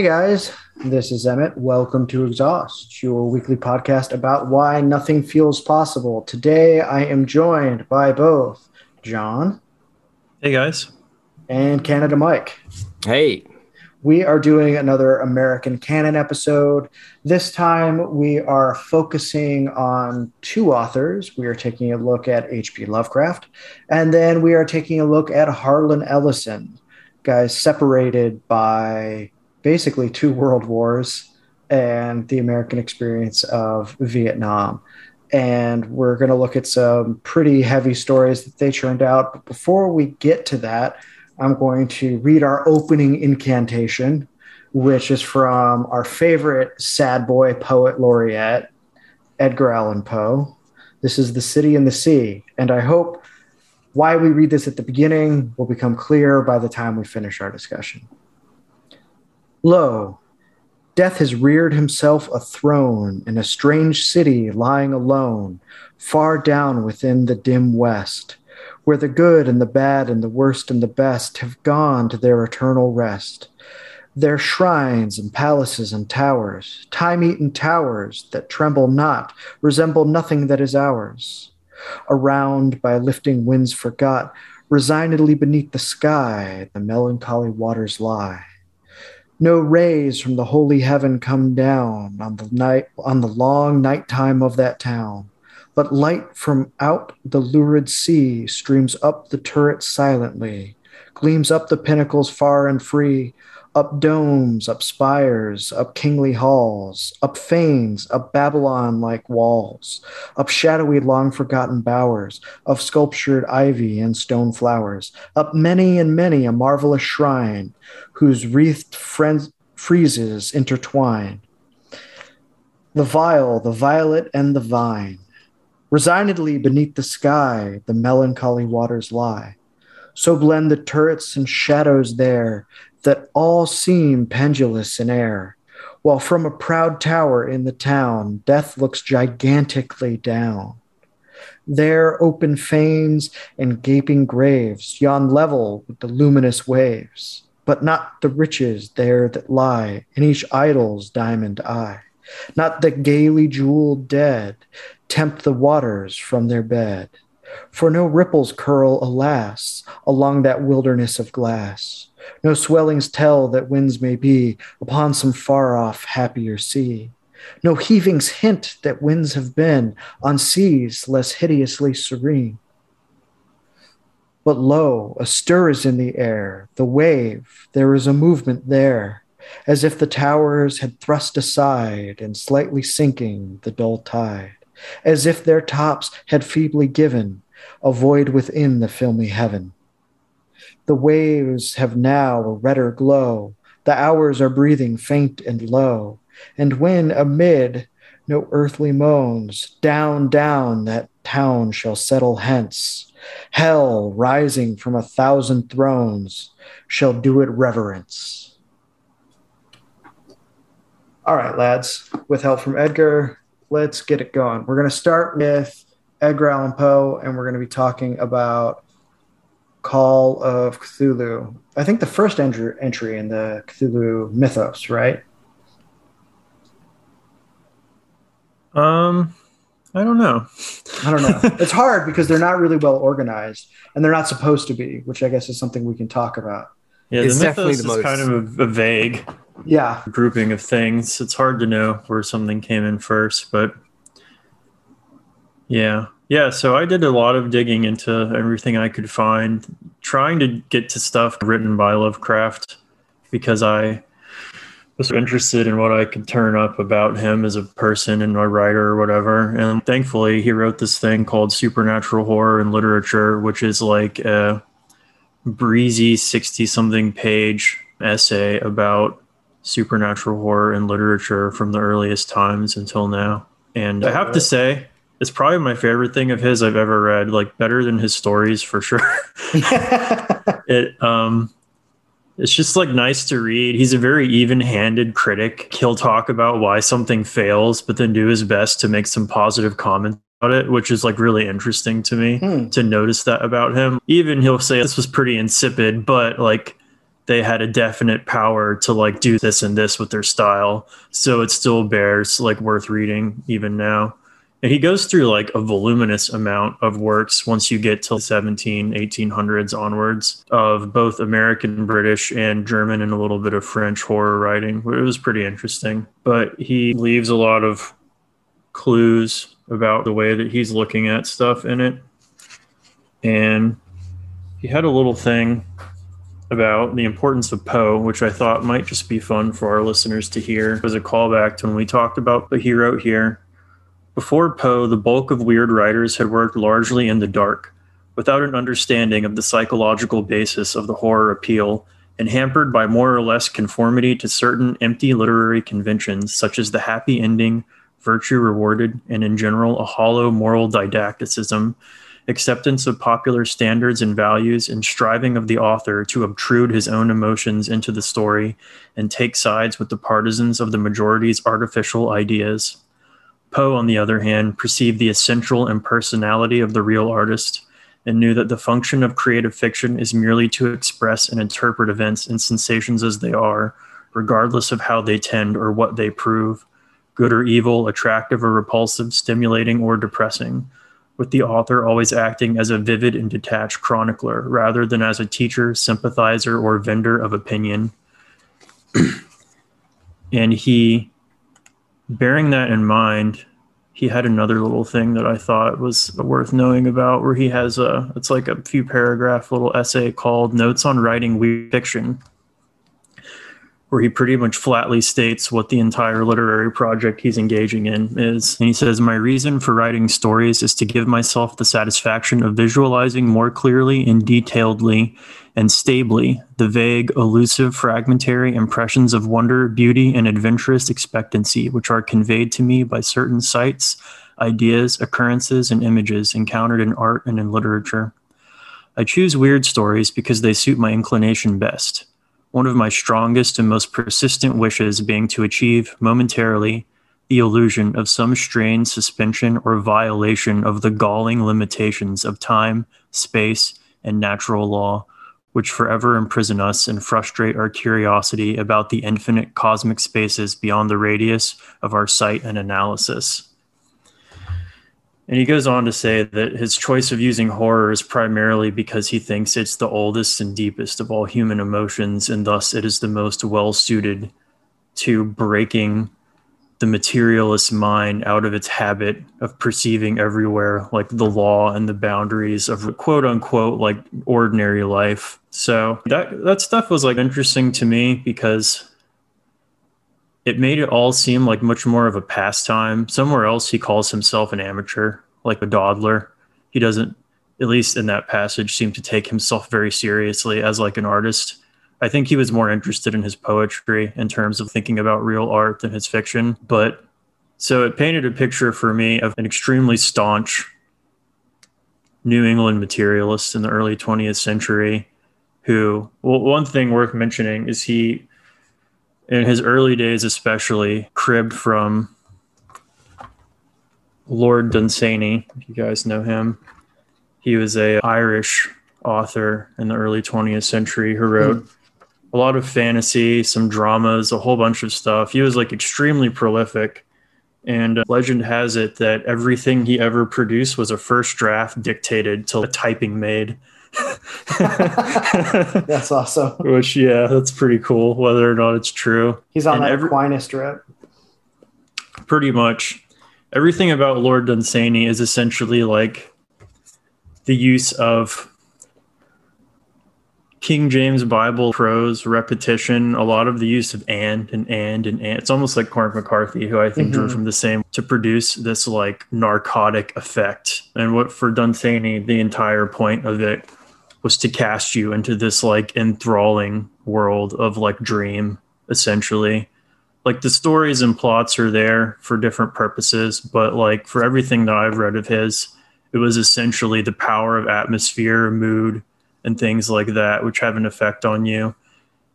Hey guys, this is Emmett. Welcome to Exhaust, your weekly podcast about why nothing feels possible. Today I am joined by both John Hey guys. and Canada Mike. Hey, We are doing another American Canon episode. This time we are focusing on two authors. We are taking a look at H.P. Lovecraft, and then we are taking a look at Harlan Ellison, guys separated by basically two world wars and the American experience of Vietnam. And we're going to look at some pretty heavy stories that they churned out. But before we get to that, I'm going to read our opening incantation, which is from our favorite sad boy poet laureate, Edgar Allan Poe. This is The City in the Sea. And I hope why we read this at the beginning will become clear by the time we finish our discussion. Lo, death has reared himself a throne in a strange city lying alone, far down within the dim west where the good and the bad and the worst and the best have gone to their eternal rest. Their shrines and palaces and towers, time eaten towers that tremble not, resemble nothing that is ours. Around by lifting winds forgot, resignedly beneath the sky, the melancholy waters lie. No rays from the holy heaven come down on the night on the long night time of that town but light from out the lurid sea streams up the turret silently, gleams up the pinnacles far and free, up domes, up spires, up kingly halls, up fanes, up Babylon like walls, up shadowy long forgotten bowers of sculptured ivy and stone flowers, up many and many a marvelous shrine whose wreathed friends, friezes intertwine. The vial, the violet, and the vine Resignedly beneath the sky, the melancholy waters lie. So blend the turrets and shadows there that all seem pendulous in air, while from a proud tower in the town, death looks gigantically down. There, open fanes and gaping graves yawn level with the luminous waves, but not the riches there that lie in each idol's diamond eye, not the gaily jeweled dead tempt the waters from their bed. For no ripples curl, alas, along that wilderness of glass. No swellings tell that winds may be upon some far off, happier sea. No heavings hint that winds have been on seas less hideously serene. But lo, a stir is in the air, the wave, there is a movement there, as if the towers had thrust aside and slightly sinking the dull tide as if their tops had feebly given a void within the filmy heaven. The waves have now a redder glow, the hours are breathing faint and low, and when amid no earthly moans, down, down that town shall settle hence, hell rising from a thousand thrones shall do it reverence. All right, lads, with help from Edgar, let's get it going. We're going to start with Edgar Allan Poe, and we're going to be talking about Call of Cthulhu. I think the first entry, entry in the Cthulhu mythos, right? Um, I don't know. I don't know. it's hard because they're not really well organized, and they're not supposed to be, which I guess is something we can talk about. Yeah, It's the definitely mythos the is most- kind of a, a vague Yeah, grouping of things. It's hard to know where something came in first, but yeah. Yeah, so I did a lot of digging into everything I could find, trying to get to stuff written by Lovecraft because I was interested in what I could turn up about him as a person and a writer or whatever. And thankfully, he wrote this thing called Supernatural Horror in Literature, which is like a breezy 60 something page essay about supernatural horror in literature from the earliest times until now. And I have to say, it's probably my favorite thing of his I've ever read, like better than his stories for sure. it um it's just like nice to read. He's a very even-handed critic. He'll talk about why something fails, but then do his best to make some positive comment about it, which is like really interesting to me Hmm. to notice that about him. Even he'll say this was pretty insipid, but like they had a definite power to like do this and this with their style. So it still bears like worth reading even now. He goes through like a voluminous amount of works once you get to 17, 1800s onwards of both American, British, and German and a little bit of French horror writing. It was pretty interesting. But he leaves a lot of clues about the way that he's looking at stuff in it. And he had a little thing about the importance of Poe, which I thought might just be fun for our listeners to hear. Was a callback to when we talked about what he wrote here before Poe, the bulk of weird writers had worked largely in the dark, without an understanding of the psychological basis of the horror appeal, and hampered by more or less conformity to certain empty literary conventions, such as the happy ending, virtue rewarded, and in general a hollow moral didacticism, acceptance of popular standards and values, and striving of the author to obtrude his own emotions into the story and take sides with the partisans of the majority's artificial ideas. Poe, on the other hand, perceived the essential impersonality of the real artist and knew that the function of creative fiction is merely to express and interpret events and sensations as they are, regardless of how they tend or what they prove, good or evil, attractive or repulsive, stimulating or depressing, with the author always acting as a vivid and detached chronicler rather than as a teacher, sympathizer, or vendor of opinion. and he bearing that in mind, he had another little thing that I thought was worth knowing about where he has a it's like a few paragraph little essay called Notes on Writing Weird Fiction where he pretty much flatly states what the entire literary project he's engaging in is. And he says, My reason for writing stories is to give myself the satisfaction of visualizing more clearly and detailedly and stably the vague, elusive, fragmentary impressions of wonder, beauty, and adventurous expectancy which are conveyed to me by certain sights, ideas, occurrences, and images encountered in art and in literature. I choose weird stories because they suit my inclination best one of my strongest and most persistent wishes being to achieve momentarily the illusion of some strange suspension or violation of the galling limitations of time, space, and natural law, which forever imprison us and frustrate our curiosity about the infinite cosmic spaces beyond the radius of our sight and analysis. And he goes on to say that his choice of using horror is primarily because he thinks it's the oldest and deepest of all human emotions, and thus it is the most well suited to breaking the materialist mind out of its habit of perceiving everywhere like the law and the boundaries of quote unquote like ordinary life. So that that stuff was like interesting to me because it made it all seem like much more of a pastime. Somewhere else, he calls himself an amateur, like a dawdler. He doesn't, at least in that passage, seem to take himself very seriously as like an artist. I think he was more interested in his poetry in terms of thinking about real art than his fiction. But so it painted a picture for me of an extremely staunch New England materialist in the early 20th century who, well, one thing worth mentioning is he in his early days, especially, cribbed from Lord Dunsany. If you guys know him, he was a Irish author in the early 20th century who wrote mm. A lot of fantasy, some dramas, a whole bunch of stuff. He was like extremely prolific. And uh, legend has it that everything he ever produced was a first draft dictated to a typing maid. that's awesome. Which, yeah, that's pretty cool, whether or not it's true. He's on and that every, Aquinas trip. Pretty much. Everything about Lord Dunsany is essentially like the use of King James Bible prose repetition, a lot of the use of and and and and and. It's almost like Cormac McCarthy, who I think mm-hmm. drew from the same to produce this like narcotic effect. And what for Dunsany, the entire point of it was to cast you into this like enthralling world of like dream essentially like the stories and plots are there for different purposes but like for everything that i've read of his it was essentially the power of atmosphere mood and things like that which have an effect on you.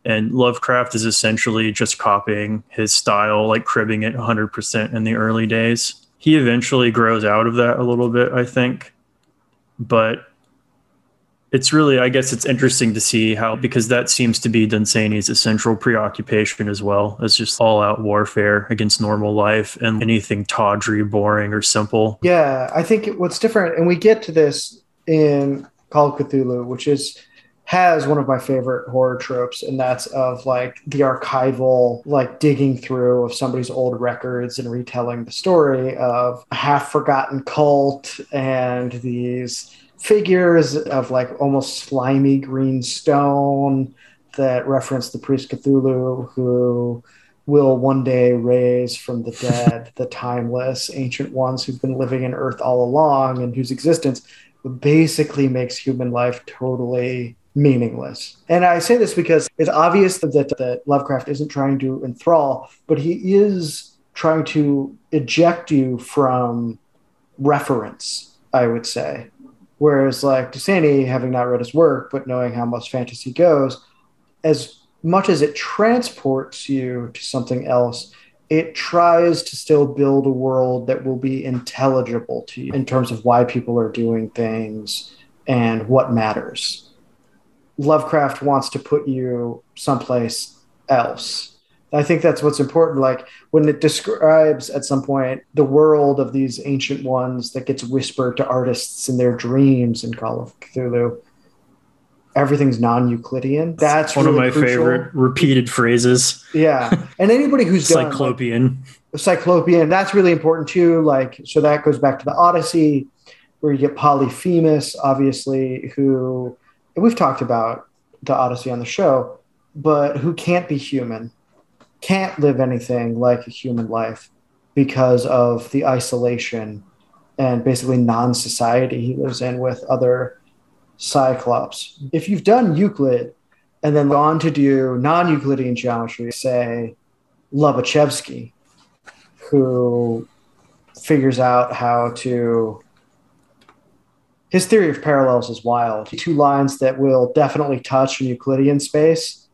And lovecraft is essentially just copying his style like cribbing it 100% in the early days. He eventually grows out of that a little bit i think. But it's really i guess it's interesting to see how because that seems to be dunsany's essential preoccupation as well as just all out warfare against normal life and anything tawdry boring or simple. Yeah i think what's different and we get to this in call of cthulhu which is has one of my favorite horror tropes and that's of like the archival like digging through of somebody's old records and retelling the story of a half forgotten cult and these figures of like almost slimy green stone that reference the priest Cthulhu who will one day raise from the dead the timeless ancient ones who've been living in earth all along and whose existence basically makes human life totally meaningless. And I say this because it's obvious that, that, Lovecraft isn't trying to enthrall, but he is trying to eject you from reference, I would say. Whereas, like Dunsany, having not read his work, but knowing how much fantasy goes, as much as it transports you to something else, it tries to still build a world that will be intelligible to you in terms of why people are doing things and what matters. Lovecraft wants to put you someplace else I think that's what's important. Like when it describes at some point the world of these ancient ones that gets whispered to artists in their dreams in Call of Cthulhu, everything's non-Euclidean. That's one really of my crucial. favorite repeated phrases. Yeah, and anybody who's done Cyclopean. like, Cyclopean, that's really important too. Like so that goes back to the Odyssey, where you get Polyphemus, obviously, who we've talked about the Odyssey on the show, but who can't be human can't live anything like a human life because of the isolation and basically non society he lives in with other cyclops. If you've done Euclid and then gone to do non Euclidean geometry, say Lobachevsky, who figures out how to. His theory of parallels is wild. Two lines that will definitely touch in Euclidean space,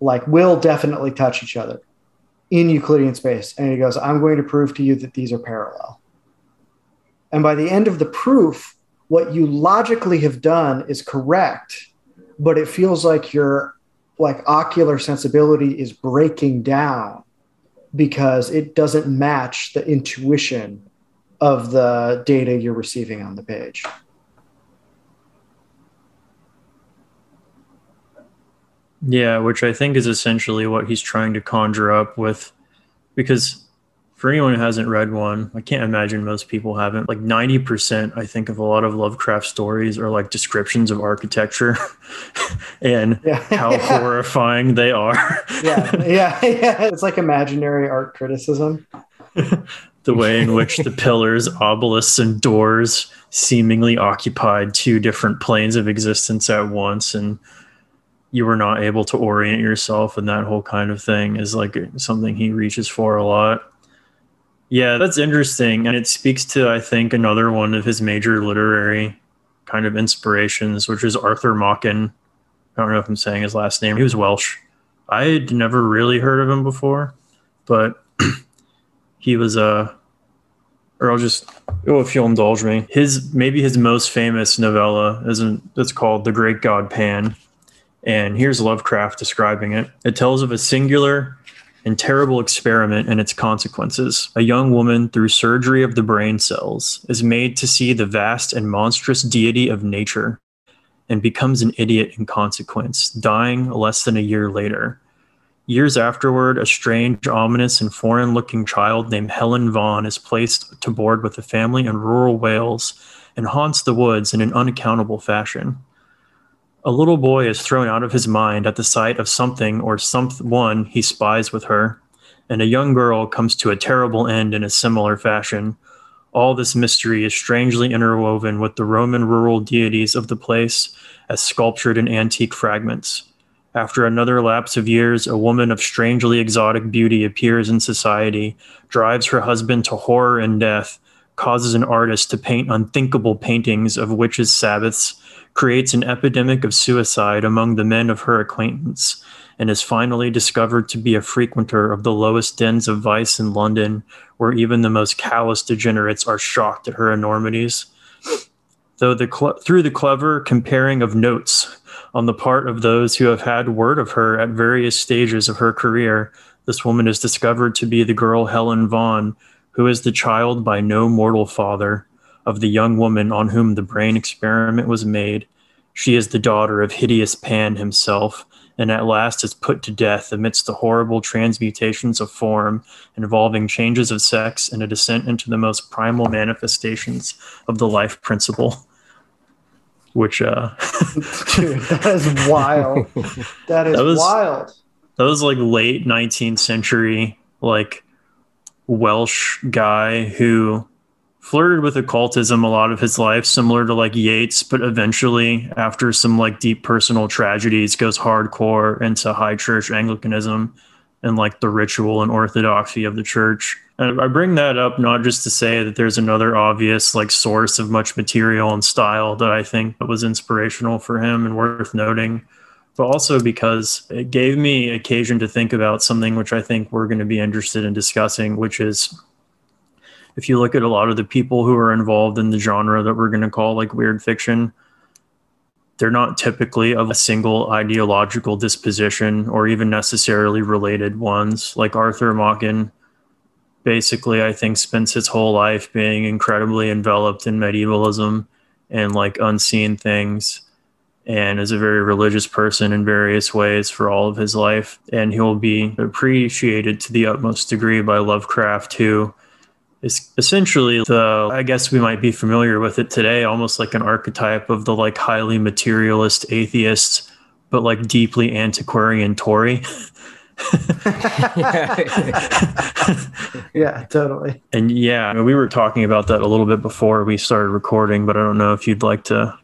like will definitely touch each other in Euclidean space. And he goes, I'm going to prove to you that these are parallel. And by the end of the proof, what you logically have done is correct, but it feels like your like ocular sensibility is breaking down because it doesn't match the intuition of the data you're receiving on the page. Yeah, which I think is essentially what he's trying to conjure up with, because for anyone who hasn't read one, I can't imagine most people haven't. Like 90%, I think, of a lot of Lovecraft stories are like descriptions of architecture and Yeah. how Yeah. horrifying they are. yeah, yeah, yeah. It's like imaginary art criticism. the way in which the pillars, obelisks, and doors seemingly occupied two different planes of existence at once, and you were not able to orient yourself, and that whole kind of thing is like something he reaches for a lot. Yeah, that's interesting, and it speaks to I think another one of his major literary kind of inspirations, which is Arthur Machen. I don't know if I'm saying his last name. He was Welsh. I had never really heard of him before, but he was a or I'll just oh if you'll indulge me. His maybe his most famous novella isn't it's called The Great God Pan. And here's Lovecraft describing it. It tells of a singular and terrible experiment and its consequences. A young woman, through surgery of the brain cells, is made to see the vast and monstrous deity of nature and becomes an idiot in consequence, dying less than a year later. Years afterward, a strange, ominous, and foreign looking child named Helen Vaughan is placed to board with a family in rural Wales and haunts the woods in an unaccountable fashion. A little boy is thrown out of his mind at the sight of something or someone he spies with her, and a young girl comes to a terrible end in a similar fashion. All this mystery is strangely interwoven with the Roman rural deities of the place as sculptured in antique fragments. After another lapse of years, a woman of strangely exotic beauty appears in society, drives her husband to horror and death, causes an artist to paint unthinkable paintings of witches' sabbaths, creates an epidemic of suicide among the men of her acquaintance, and is finally discovered to be a frequenter of the lowest dens of vice in London, where even the most callous degenerates are shocked at her enormities. though the cl- through the clever comparing of notes on the part of those who have had word of her at various stages of her career, this woman is discovered to be the girl Helen Vaughan, who is the child by no mortal father of the young woman on whom the brain experiment was made. She is the daughter of hideous Pan himself, and at last is put to death amidst the horrible transmutations of form involving changes of sex and a descent into the most primal manifestations of the life principle which uh Dude, that is wild. That is That was- wild. that was like late 19th century like welsh guy who flirted with occultism a lot of his life similar to like Yeats but eventually after some like deep personal tragedies goes hardcore into high church anglicanism and like the ritual and orthodoxy of the church. And i bring that up not just to say that there's another obvious like source of much material and style that i think was inspirational for him and worth noting but also because it gave me occasion to think about something which I think we're going to be interested in discussing, which is if you look at a lot of the people who are involved in the genre that we're going to call like weird fiction, they're not typically of a single ideological disposition or even necessarily related ones. Like Arthur Machen, basically, I think spends his whole life being incredibly enveloped in medievalism and like unseen things and is a very religious person in various ways for all of his life. And he'll be appreciated to the utmost degree by Lovecraft, who is essentially the, I guess we might be familiar with it today, almost like an archetype of the like highly materialist atheist, but like deeply antiquarian Tory. Yeah, totally. And yeah, I mean, we were talking about that a little bit before we started recording, but I don't know if you'd like to.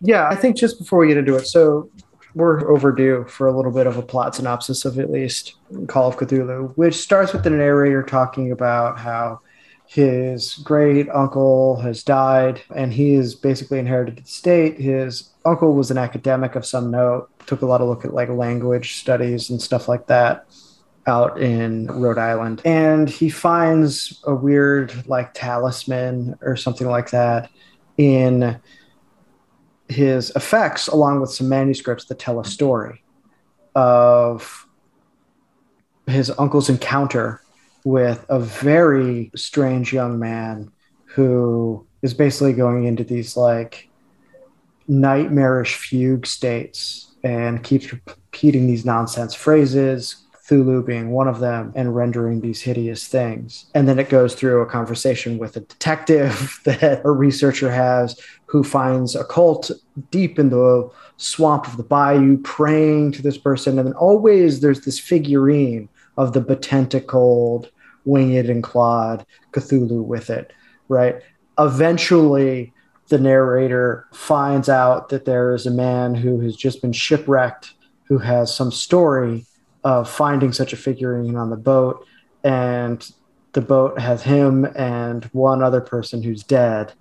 Yeah, I think just before we get into it, so we're overdue for a little bit of a plot synopsis of at least Call of Cthulhu, which starts with the narrator talking about how his great uncle has died and he has basically inherited the state. His uncle was an academic of some note, took a lot of look at like language studies and stuff like that out in Rhode Island. And he finds a weird like talisman or something like that in his effects along with some manuscripts that tell a story of his uncle's encounter with a very strange young man who is basically going into these like nightmarish fugue states and keeps repeating these nonsense phrases Cthulhu being one of them, and rendering these hideous things. And then it goes through a conversation with a detective that a researcher has who finds a cult deep in the swamp of the bayou praying to this person. And then always there's this figurine of the betentacled, winged, and clawed Cthulhu with it, right? Eventually, the narrator finds out that there is a man who has just been shipwrecked who has some story of finding such a figurine on the boat and the boat has him and one other person who's dead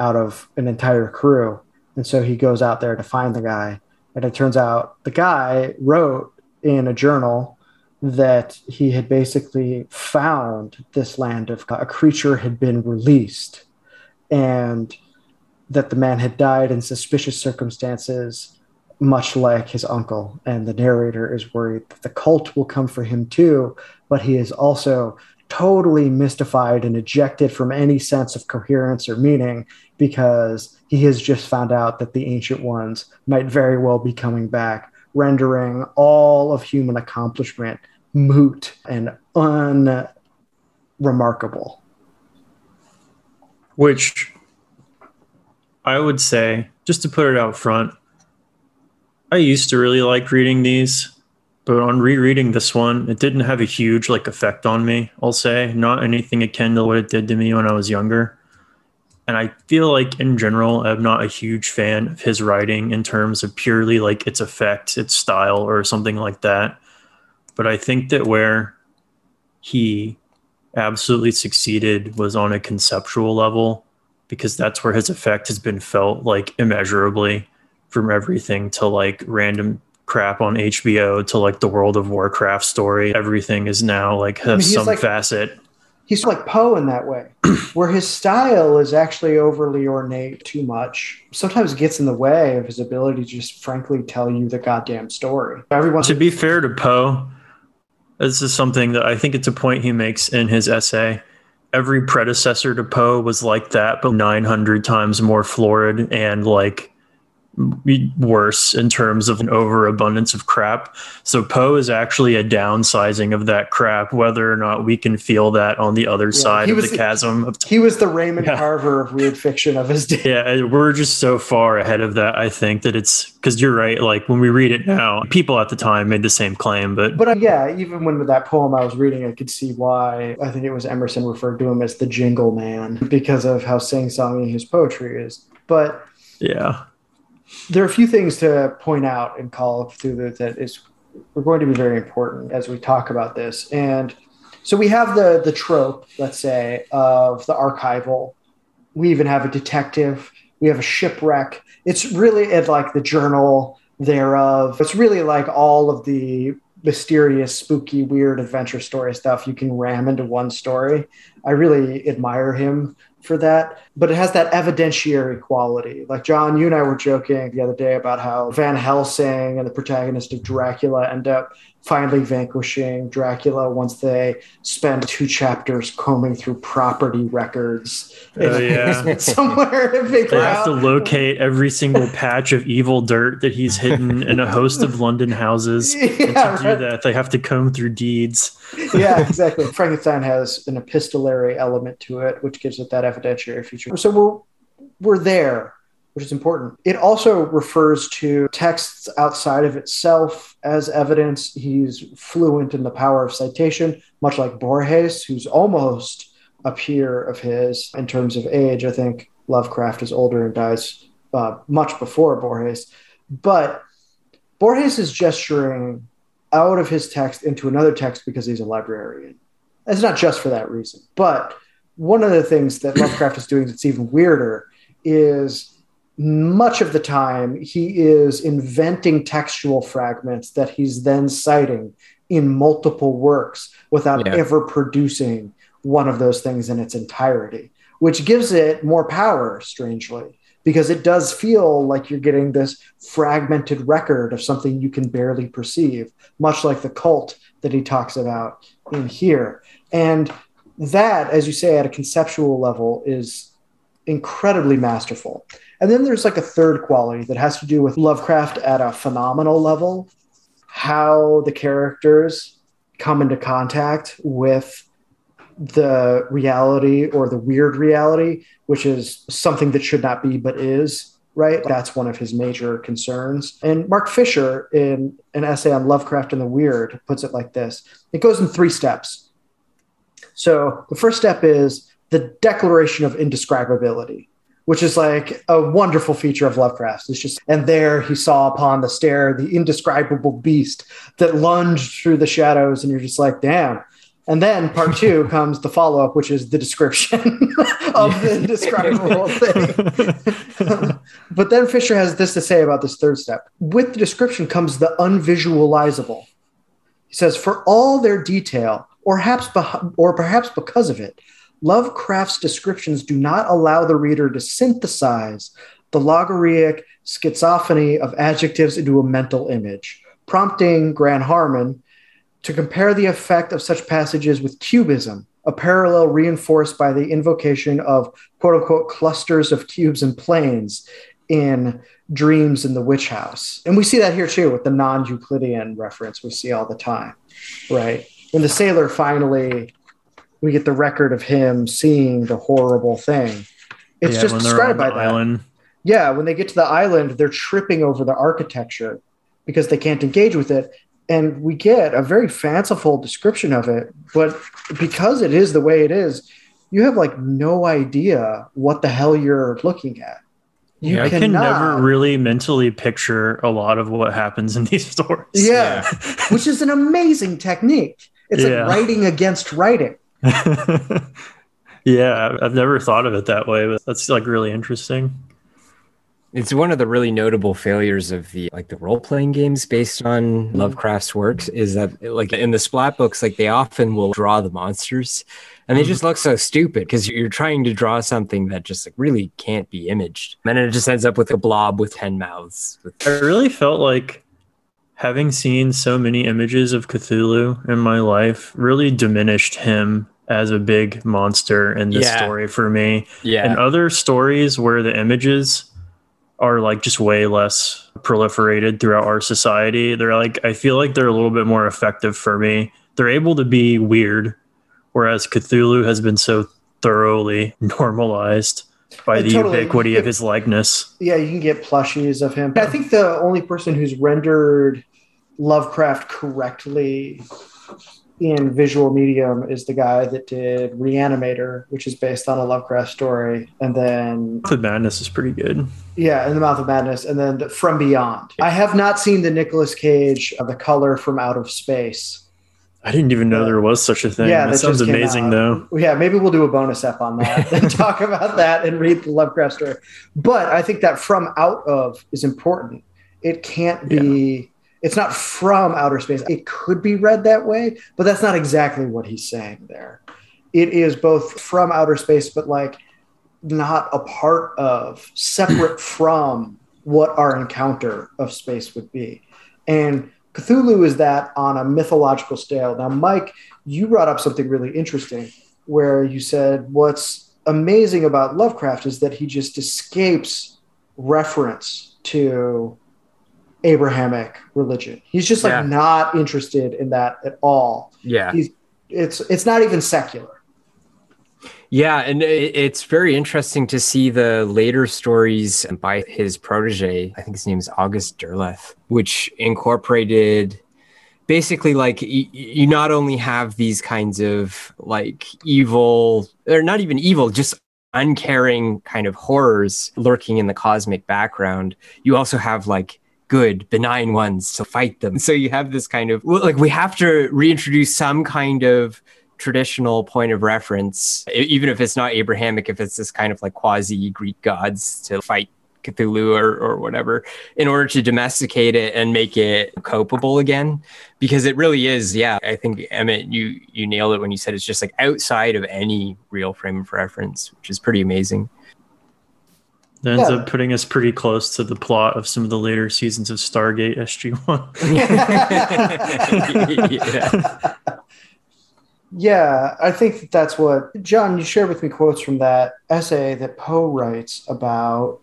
out of an entire crew. And so he goes out there to find the guy. And it turns out the guy wrote in a journal that he had basically found this land of a creature had been released and that the man had died in suspicious circumstances much like his uncle. And the narrator is worried that the cult will come for him too, but he is also totally mystified and ejected from any sense of coherence or meaning because he has just found out that the ancient ones might very well be coming back, rendering all of human accomplishment moot and unremarkable. Which I would say, just to put it out front, I used to really like reading these, but on rereading this one, it didn't have a huge like effect on me, I'll say. Not anything akin to what it did to me when I was younger. And I feel like in general, I'm not a huge fan of his writing in terms of purely like its effect, its style, or something like that. But I think that where he absolutely succeeded was on a conceptual level because that's where his effect has been felt like immeasurably from everything to like random crap on HBO to like the World of Warcraft story. Everything is now like has I mean, some like- facet. he's like Poe in that way, where his style is actually overly ornate too much. Sometimes gets in the way of his ability to just frankly tell you the goddamn story. Everyone to be fair to Poe, this is something that I think it's a point he makes in his essay. Every predecessor to Poe was like that, but 900 times more florid and like worse in terms of an overabundance of crap. So Poe is actually a downsizing of that crap, whether or not we can feel that on the other yeah, side of the, the, chasm. Of t- he was the Raymond yeah. Carver of weird fiction of his day. Yeah, we're just so far ahead of that. I think that it's because you're right. Like when we read it now, people at the time made the same claim, but but uh, yeah, even when with that poem I was reading, I could see why. I think it was Emerson referred to him as the Jingle Man because of how sing-songy his poetry is. But yeah there are a few things to point out in Call Cthulhu that is we're going to be very important as we talk about this. And so we have the the trope, let's say, of the archival. We even have a detective. We have a shipwreck. It's really like the journal thereof. It's really like all of the mysterious, spooky, weird adventure story stuff you can ram into one story. I really admire him for that, but it has that evidentiary quality. Like John, you and I were joking the other day about how Van Helsing and the protagonist of Dracula end up finally vanquishing Dracula once they spend two chapters combing through property records. Oh, yeah. somewhere to figure they have out. to locate every single patch of evil dirt that he's hidden in a host of London houses. Yeah, and to right. do that, they have to comb through deeds. yeah, exactly. Frankenstein has an epistolary element to it, which gives it that evidentiary feature. So we're we're there which is important. It also refers to texts outside of itself as evidence. He's fluent in the power of citation, much like Borges, who's almost a peer of his in terms of age. I think Lovecraft is older and dies uh, much before Borges. But Borges is gesturing out of his text into another text because he's a librarian. It's not just for that reason. But one of the things that Lovecraft is doing that's even weirder is much of the time he is inventing textual fragments that he's then citing in multiple works without yeah. ever producing one of those things in its entirety which gives it more power strangely because it does feel like you're getting this fragmented record of something you can barely perceive much like the cult that he talks about in here and that as you say at a conceptual level is incredibly masterful and then there's like a third quality that has to do with Lovecraft at a phenomenal level, how the characters come into contact with the reality or the weird reality, which is something that should not be but is, right? That's one of his major concerns. And Mark Fisher, in an essay on Lovecraft and the Weird, puts it like this it goes in three steps. So the first step is the declaration of indescribability which is like a wonderful feature of Lovecraft. It's just, and there he saw upon the stair the indescribable beast that lunged through the shadows, and you're just like, damn. And then part two comes the follow up, which is the description of the indescribable thing. but then Fisher has this to say about this third step. With the description comes the unvisualizable. He says, for all their detail, or perhaps, or perhaps because of it, Lovecraft's descriptions do not allow the reader to synthesize the logarithmic schizophony of adjectives into a mental image, prompting Graham Harman to compare the effect of such passages with cubism, a parallel reinforced by the invocation of quote unquote clusters of cubes and planes in Dreams in the Witch House. And we see that here too with the non Euclidean reference we see all the time, right? When the sailor finally we get the record of him seeing the horrible thing. It's yeah, just described by that. Island. Yeah, when they get to the island, they're tripping over the architecture because they can't engage with it. And we get a very fanciful description of it, but because it is the way it is, you have like no idea what the hell you're looking at. You yeah, I can never really mentally picture a lot of what happens in these stories. Yeah, yeah. which is an amazing technique. It's yeah. like writing against writing. yeah, I've never thought of it that way, but that's like really interesting. It's one of the really notable failures of the like the role playing games based on. Lovecraft's works is that like in the splat books, like they often will draw the monsters and they just look so stupid because you're trying to draw something that just like really can't be imaged. And then it just ends up with a blob with 10 mouths. I really felt like having seen so many images of Cthulhu in my life really diminished him as a big monster in this Yeah. story for me. yeah. And other stories where the images are like just way less proliferated throughout our society, they're like, I feel like they're a little bit more effective for me. They're able to be weird, whereas Cthulhu has been so thoroughly normalized by the totally. ubiquity of his likeness. Yeah, you can get plushies of him. I think the only person who's rendered Lovecraft correctly in visual medium is the guy that did Reanimator, which is based on a Lovecraft story, and then The madness is pretty good. yeah, in the Mouth of Madness, and then From Beyond. I have not seen the Nicolas Cage of the color from Out of Space. I didn't even know there was such a thing. Yeah, that, that sounds amazing, out. though. Yeah, maybe we'll do a bonus ep on that and talk about that and read the Lovecraft story. But I think that from out of is important. It can't be, it's not from outer space. It could be read that way, but that's not exactly what he's saying there. It is both from outer space, but like not a part of, separate from what our encounter of space would be. And Cthulhu is that on a mythological scale. Now, Mike, you brought up something really interesting where you said what's amazing about Lovecraft is that he just escapes reference to Abrahamic religion. He's just like Yeah. not interested in that at all. yeah. He's it's it's not even secular. Yeah, and it's very interesting to see the later stories by his protege. I think his name is August Derleth, which incorporated basically like y- you not only have these kinds of like evil, or not even evil, just uncaring kind of horrors lurking in the cosmic background. You also have like good benign ones to fight them so you have this kind of like we have to reintroduce some kind of traditional point of reference, even if it's not Abrahamic, if it's this kind of like quasi Greek gods to fight Cthulhu or, or whatever, in order to domesticate it and make it copable again. Because it really is, yeah. I think Emmett, you you nailed it when you said it's just like outside of any real frame of reference, which is pretty amazing. That ends Yeah. up putting us pretty close to the plot of some of the later seasons of Stargate SG1. yeah. Yeah, I think that that's what John. You shared with me quotes from that essay that Poe writes about,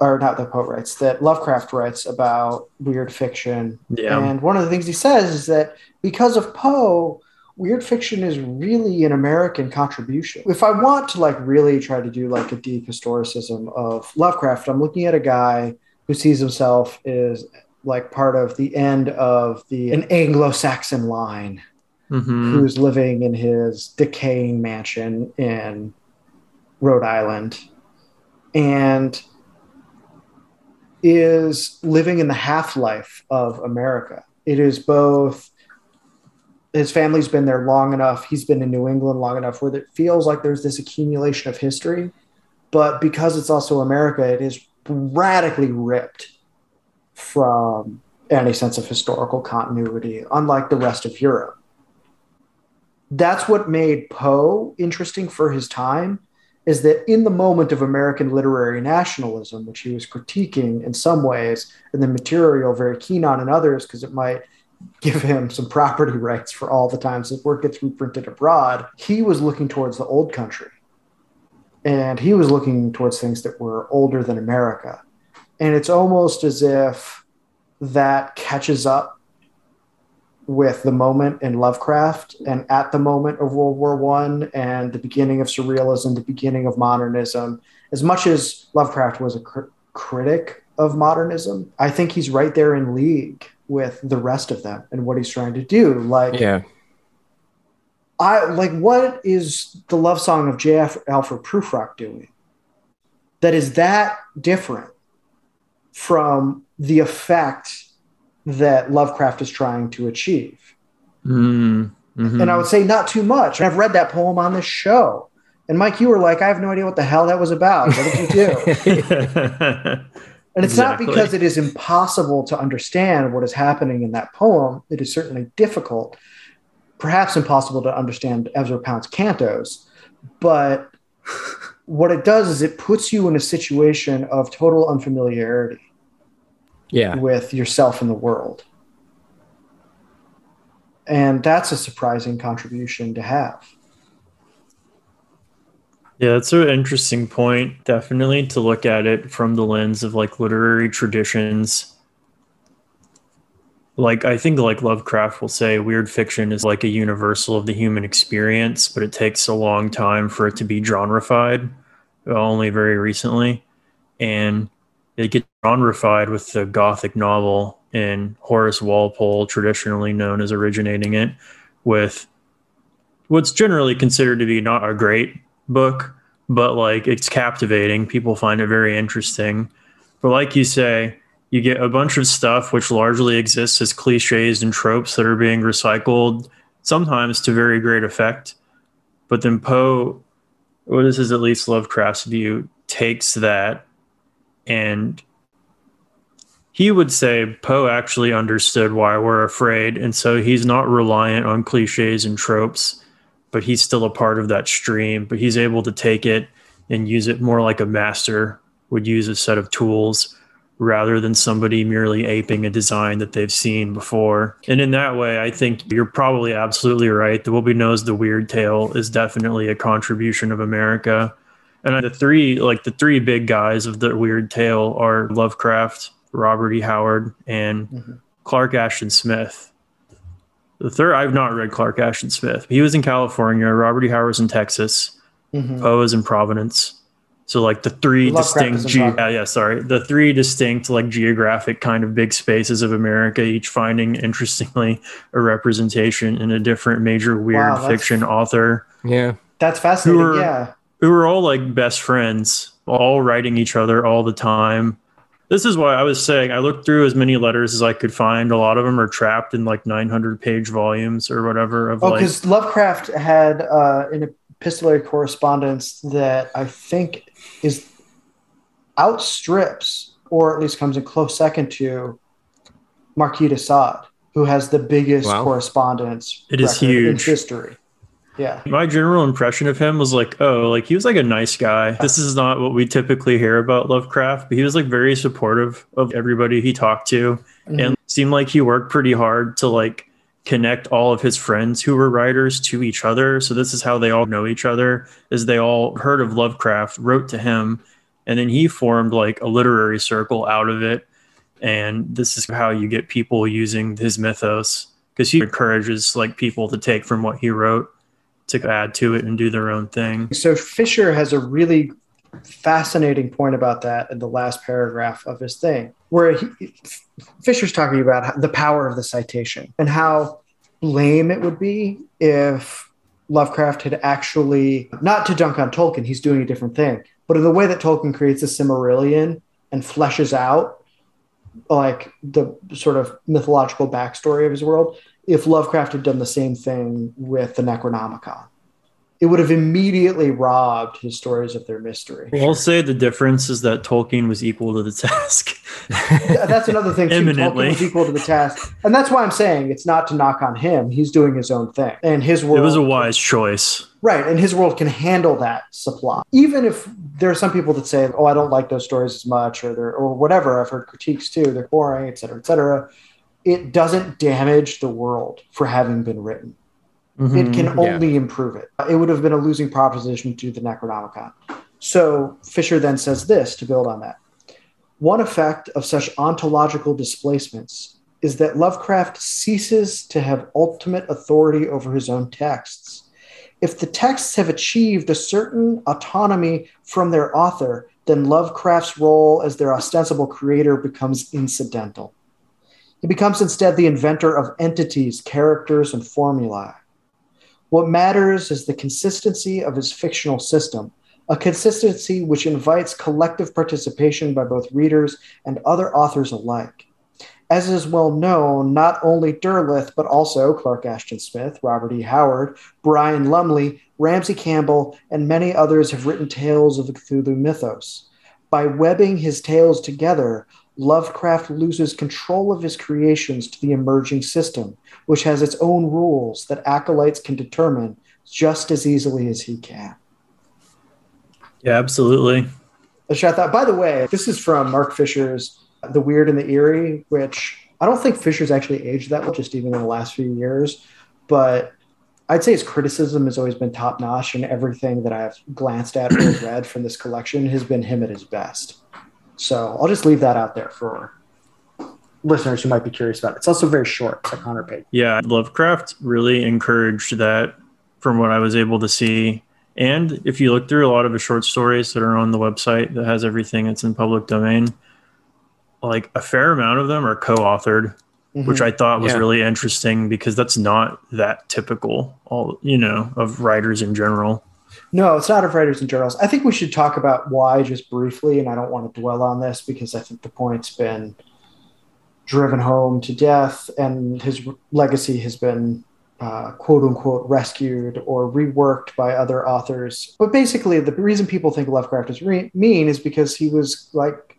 or not that Poe writes, that Lovecraft writes about weird fiction. yeah. And one of the things he says is that because of Poe, weird fiction is really an American contribution. If I want to like really try to do like a deep historicism of Lovecraft, I'm looking at a guy who sees himself as like part of the end of the an Anglo-Saxon line Mhm. who's living in his decaying mansion in Rhode Island and is living in the half life of America. It is both, his family's been there long enough, he's been in New England long enough where it feels like there's this accumulation of history. But because it's also America, it is radically ripped from any sense of historical continuity, unlike the rest of Europe that's what made Poe interesting for his time is that in the moment of American literary nationalism, which he was critiquing in some ways, and the material very keen on in others because it might give him some property rights for all the times his work gets reprinted abroad, he was looking towards the old country. And he was looking towards things that were older than America. And it's almost as if that catches up with the moment in Lovecraft and at the moment of World War One and the beginning of surrealism, the beginning of modernism. As much as Lovecraft was a cr- critic of modernism, I think he's right there in league with the rest of them and what he's trying to do. Like, Yeah. I like what is the love song of J.F. Alfred Prufrock doing that is that different from the effect that Lovecraft is trying to achieve? Mm, mhm. and I would say not too much. I've read that poem on this show, And Mike, you were like, I have no idea what the hell that was about. What did you do? And it's exactly. not because it is impossible to understand what is happening in that poem. It is certainly difficult, perhaps impossible to understand Ezra Pound's cantos. But what it does is it puts you in a situation of total unfamiliarity yeah. with yourself and the world. And that's a surprising contribution to have. Yeah, that's an interesting point. Definitely to look at it from the lens of like literary traditions. Like I think like Lovecraft will say weird fiction is like a universal of the human experience, but it takes a long time for it to be genreified, uh, only very recently. And it gets genreified with the gothic novel and Horace Walpole traditionally known as originating it with what's generally considered to be not a great book, but like it's captivating. People find it very interesting. But like you say, you get a bunch of stuff which largely exists as cliches and tropes that are being recycled, sometimes to very great effect. But then Poe, well, this is at least Lovecraft's view, takes that and he would say Poe actually understood why we're afraid. And so he's not reliant on cliches and tropes but he's still a part of that stream. But he's able to take it and use it more like a master would use a set of tools rather than somebody merely aping a design that they've seen before. And in that way, I think you're probably absolutely right. The Will Knows the Weird Tale is definitely a contribution of America. And the three, like the three big guys of the Weird Tale are Lovecraft, Robert E. Howard, and mm-hmm. Clark Ashton Smith. The third, I've not read Clark Ashton Smith. He was in California. Robert E. Howard was in Texas. Mm-hmm. Poe is in Providence. So like the three distinct, ge- yeah, yeah, sorry, the three distinct like geographic kind of big spaces of America, each finding interestingly a representation in a different major weird wow, fiction author. Yeah, that's fascinating. Who yeah, who were all like best friends, all writing each other all the time this is why I was saying I looked through as many letters as I could find. A lot of them are trapped in like 900 page volumes or whatever. Of oh, because like, Lovecraft had uh, an epistolary correspondence that I think is outstrips, or at least comes in close second to, Marquis de Sade, who has the biggest wow. correspondence. It is huge in history. Yeah. My general impression of him was like, oh, like he was like a nice guy. This is not what we typically hear about Lovecraft, but he was like very supportive of everybody he talked to mm-hmm. and seemed like he worked pretty hard to like connect all of his friends who were writers to each other. So this is how they all know each other is they all heard of Lovecraft, wrote to him, and then he formed like a literary circle out of it. And this is how you get people using his mythos because he encourages like people to take from what he wrote to add to it and do their own thing. So Fisher has a really fascinating point about that in the last paragraph of his thing, where he, Fisher's talking about the power of the citation and how lame it would be if Lovecraft had actually, not to dunk on Tolkien, he's doing a different thing, but in the way that Tolkien creates a Silmarillion and fleshes out like the sort of mythological backstory of his world, if Lovecraft had done the same thing with the Necronomicon. It would have immediately robbed his stories of their mystery. I'll say the difference is that Tolkien was equal to the task. that's another thing. Eminently. Tolkien was equal to the task, and that's why I'm saying it's not to knock on him. He's doing his own thing, and his world. It was a wise choice, right? And his world can handle that supply, even if there are some people that say, "Oh, I don't like those stories as much," or they're or whatever. I've heard critiques too; they're boring, et cetera, et cetera it doesn't damage the world for having been written. Mm-hmm, it can only yeah. improve it. It would have been a losing proposition to the Necronomicon. So Fisher then says this to build on that. One effect of such ontological displacements is that Lovecraft ceases to have ultimate authority over his own texts. If the texts have achieved a certain autonomy from their author, then Lovecraft's role as their ostensible creator becomes incidental. He becomes instead the inventor of entities, characters, and formulae. What matters is the consistency of his fictional system, a consistency which invites collective participation by both readers and other authors alike. as is well known, not only Derleth, but also Clark Ashton Smith, Robert E. Howard, Brian Lumley, Ramsey Campbell, and many others have written tales of the Cthulhu mythos. By webbing his tales together, Lovecraft loses control of his creations to the emerging system, which has its own rules that acolytes can determine just as easily as he can. Yeah, absolutely. Which I thought, by the way, this is from Mark Fisher's The Weird and the Eerie, which I don't think Fisher's actually aged that well, just even in the last few years. But I'd say his criticism has always been top notch, and everything that I've glanced at or read from this collection has been him at his best. So I'll just leave that out there for listeners who might be curious about it. It's also very short, it's like 100 pages. Yeah, Lovecraft really encouraged that from what I was able to see. And if you look through a lot of the short stories that are on the website that has everything that's in public domain, like a fair amount of them are co-authored, mm-hmm. which I thought was yeah. really interesting because that's not that typical all you know of writers in general. No, it's not of writers and journals. I think we should talk about why just briefly, and I don't want to dwell on this because I think the point's been driven home to death, and his legacy has been uh, quote unquote rescued or reworked by other authors. But basically, the reason people think Lovecraft is re- mean is because he was like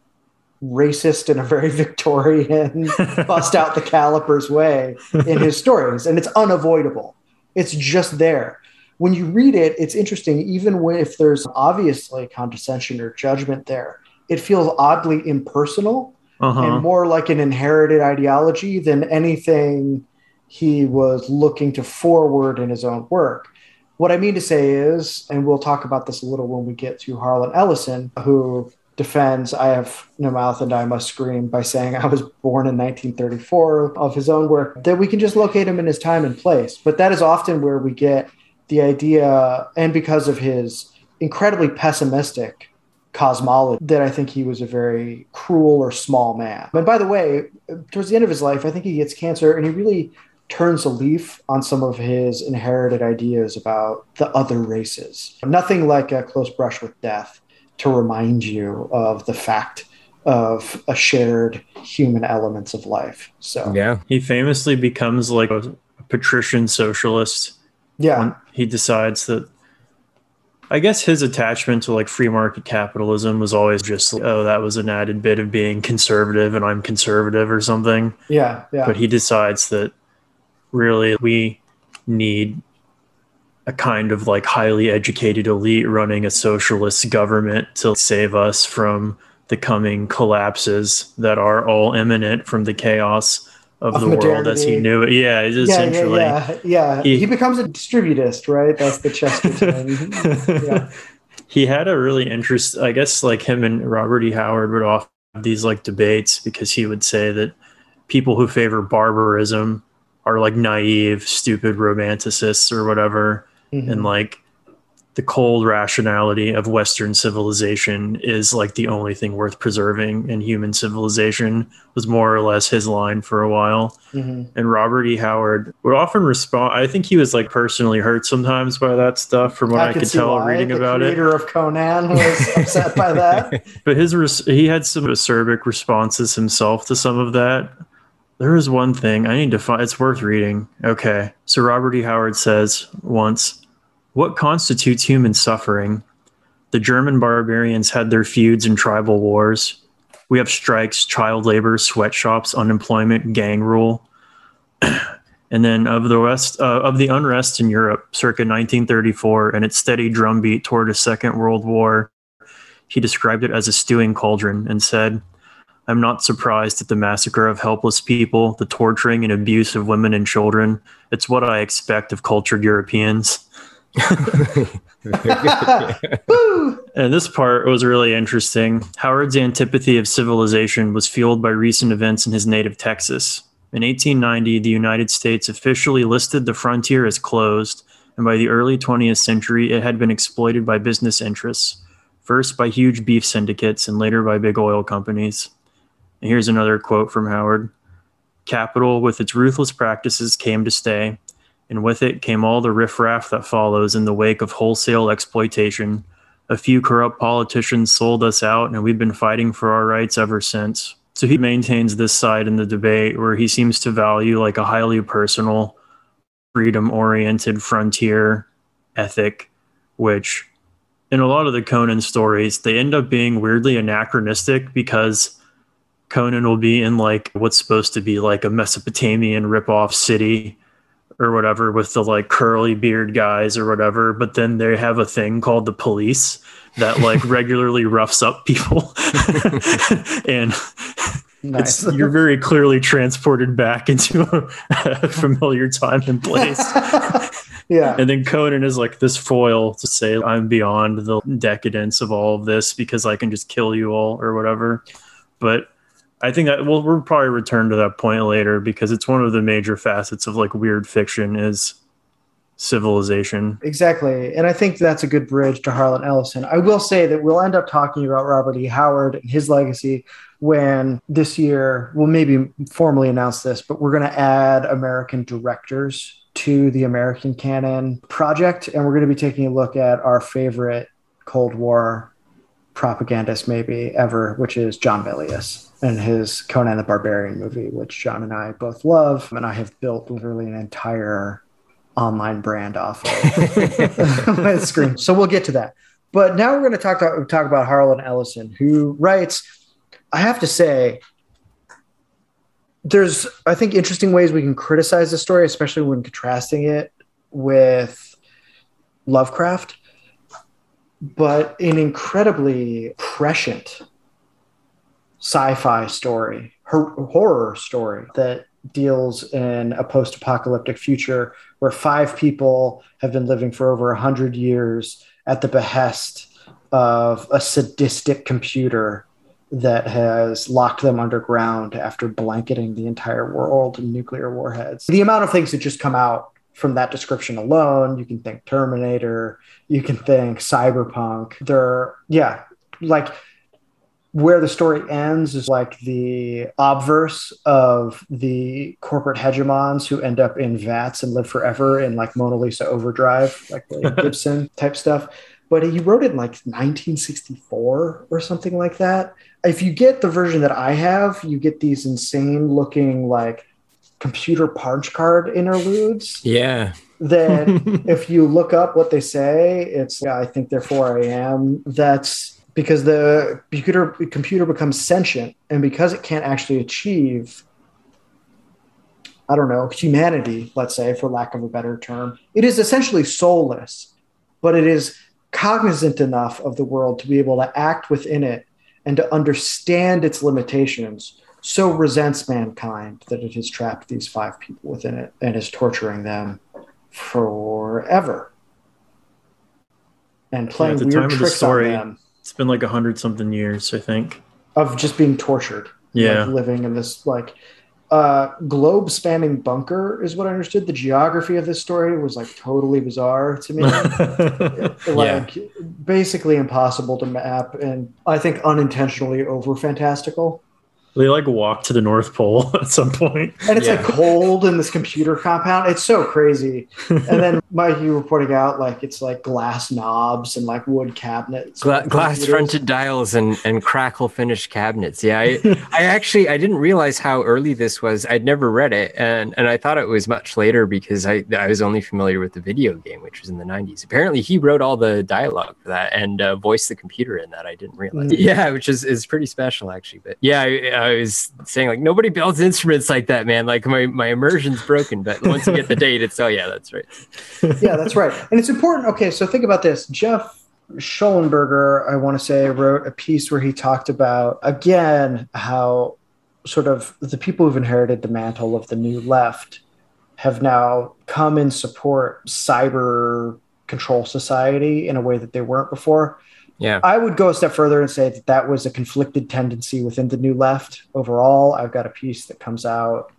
racist in a very Victorian, bust out the calipers way in his stories, and it's unavoidable. It's just there when you read it, it's interesting, even when, if there's obviously condescension or judgment there, it feels oddly impersonal uh-huh. and more like an inherited ideology than anything he was looking to forward in his own work. What I mean to say is, and we'll talk about this a little when we get to Harlan Ellison, who defends I Have No Mouth and I Must Scream by saying I was born in 1934 of his own work, that we can just locate him in his time and place. But that is often where we get the idea, and because of his incredibly pessimistic cosmology, that I think he was a very cruel or small man. And by the way, towards the end of his life, I think he gets cancer and he really turns a leaf on some of his inherited ideas about the other races. Nothing like a close brush with death to remind you of the fact of a shared human elements of life. So yeah, he famously becomes like a patrician socialist yeah. he decides that I guess his attachment to like free market capitalism was always just like, oh, that was an added bit of being conservative and I'm conservative or something. Yeah, yeah. But he decides that really we need a kind of like highly educated elite running a socialist government to save us from the coming collapses that are all imminent from the chaos of, of the modernity. world as he knew it. Yeah, essentially. Yeah, yeah, yeah. He, he, becomes a distributist, right? That's the Chesterton. yeah. He had a really interest. I guess like him and Robert E. Howard would often have these like debates because he would say that people who favor barbarism are like naive, stupid romanticists or whatever, mm-hmm. and like the cold rationality of Western civilization is like the only thing worth preserving in human civilization was more or less his line for a while. Mm-hmm. And Robert E. Howard would often respond. I think he was like personally hurt sometimes by that stuff, from what I, I could tell why. reading the about it. The creator of Conan was upset by that. But his res- he had some acerbic responses himself to some of that. There is one thing I need to find. It's worth reading. Okay, so Robert E. Howard says once what constitutes human suffering? The German barbarians had their feuds and tribal wars. We have strikes, child labor, sweatshops, unemployment, gang rule. and then of the rest uh, of the unrest in Europe circa 1934 and its steady drumbeat toward a second world war, he described it as a stewing cauldron and said, I'm not surprised at the massacre of helpless people, the torturing and abuse of women and children. It's what I expect of cultured Europeans. And this part was really interesting. Howard's antipathy of civilization was fueled by recent events in his native Texas. In 1890, the United States officially listed the frontier as closed, and by the early 20th century, it had been exploited by business interests, first by huge beef syndicates and later by big oil companies. And here's another quote from Howard Capital, with its ruthless practices, came to stay and with it came all the riffraff that follows in the wake of wholesale exploitation. A few corrupt politicians sold us out, and we've been fighting for our rights ever since. So he maintains this side in the debate where he seems to value like a highly personal, freedom oriented frontier ethic, which in a lot of the Conan stories, they end up being weirdly anachronistic because Conan will be in like what's supposed to be like a Mesopotamian ripoff city or whatever with the like curly beard guys or whatever, but then they have a thing called the police that like regularly roughs up people. and nice. you're very clearly transported back into a, a familiar time and place. yeah. And then Conan is like this foil to say, I'm beyond the decadence of all of this because I can just kill you all or whatever. But I think that we'll, we'll probably return to that point later because it's one of the major facets of like weird fiction is civilization. Exactly. And I think that's a good bridge to Harlan Ellison. I will say that we'll end up talking about Robert E. Howard and his legacy when this year we'll maybe formally announce this, but we're going to add American directors to the American Canon project. And we're going to be taking a look at our favorite Cold War propagandist, maybe ever, which is John Milius and his Conan the Barbarian movie, which John and I both love. And I have built literally an entire online brand off of my screen. So we'll get to that. But now we're going to talk, talk, talk about Harlan Ellison, who writes, I have to say, there's, I think, interesting ways we can criticize the story, especially when contrasting it with Lovecraft, but an incredibly prescient sci-fi story, horror story that deals in a post-apocalyptic future where five people have been living for over 100 years at the behest of a sadistic computer that has locked them underground after blanketing the entire world in nuclear warheads. The amount of things that just come out from that description alone, you can think Terminator, you can think Cyberpunk. There, yeah, like where the story ends is like the obverse of the corporate hegemons who end up in vats and live forever in like Mona Lisa Overdrive, like Gibson type stuff. But he wrote it in like 1964 or something like that. If you get the version that I have, you get these insane looking like computer punch card interludes. Yeah. That if you look up what they say, it's yeah, I think therefore I am. That's because the computer computer becomes sentient and because it can't actually achieve i don't know humanity let's say for lack of a better term it is essentially soulless but it is cognizant enough of the world to be able to act within it and to understand its limitations so resents mankind that it has trapped these five people within it and is torturing them forever. And playing yeah, weird tricks on them it's been like a hundred something years, I think. Of just being tortured. Yeah. Like living in this like uh, globe spanning bunker is what I understood. The geography of this story was like totally bizarre to me. like yeah. basically impossible to map and I think unintentionally over fantastical. They like walk to the North Pole at some point. And it's yeah. like cold in this computer compound. It's so crazy. and then Mike, you were pointing out like it's like glass knobs and like wood cabinets. Gla- glass fronted dials and, and crackle finished cabinets. Yeah. I, I actually I didn't realize how early this was. I'd never read it and, and I thought it was much later because I, I was only familiar with the video game, which was in the 90s. Apparently he wrote all the dialogue for that and uh, voiced the computer in that. I didn't realize. Mm-hmm. Yeah, which is, is pretty special actually. But yeah, I, I was saying like nobody builds instruments like that, man. Like my my immersion's broken, but once you get the date, it's oh yeah, that's right. yeah, that's right. And it's important. Okay, so think about this. Jeff Shullenberger, I want to say, wrote a piece where he talked about again how sort of the people who've inherited the mantle of the new left have now come and support cyber control society in a way that they weren't before. Yeah. I would go a step further and say that that was a conflicted tendency within the new left overall. I've got a piece that comes out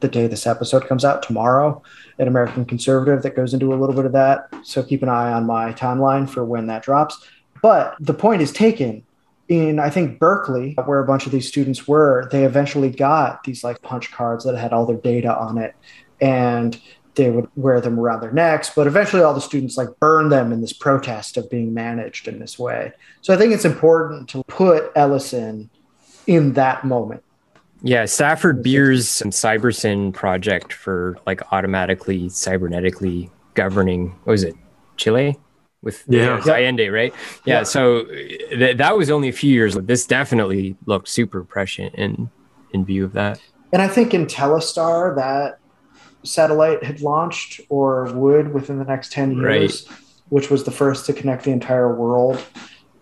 the day this episode comes out tomorrow at American Conservative that goes into a little bit of that. So keep an eye on my timeline for when that drops. But the point is taken in I think Berkeley, where a bunch of these students were, they eventually got these like punch cards that had all their data on it. And they would wear them around their necks, but eventually all the students like burn them in this protest of being managed in this way. So I think it's important to put Ellison in that moment. Yeah, Stafford Beer's CyberSyn project for like automatically cybernetically governing what was it, Chile? With Yeah. yeah, Allende, right? Yeah, Yeah. so th- that was only a few years. This definitely looked super prescient in in view of that. And I think in Telstar, that satellite had launched or would within the next 10 years, which was the first to connect the entire world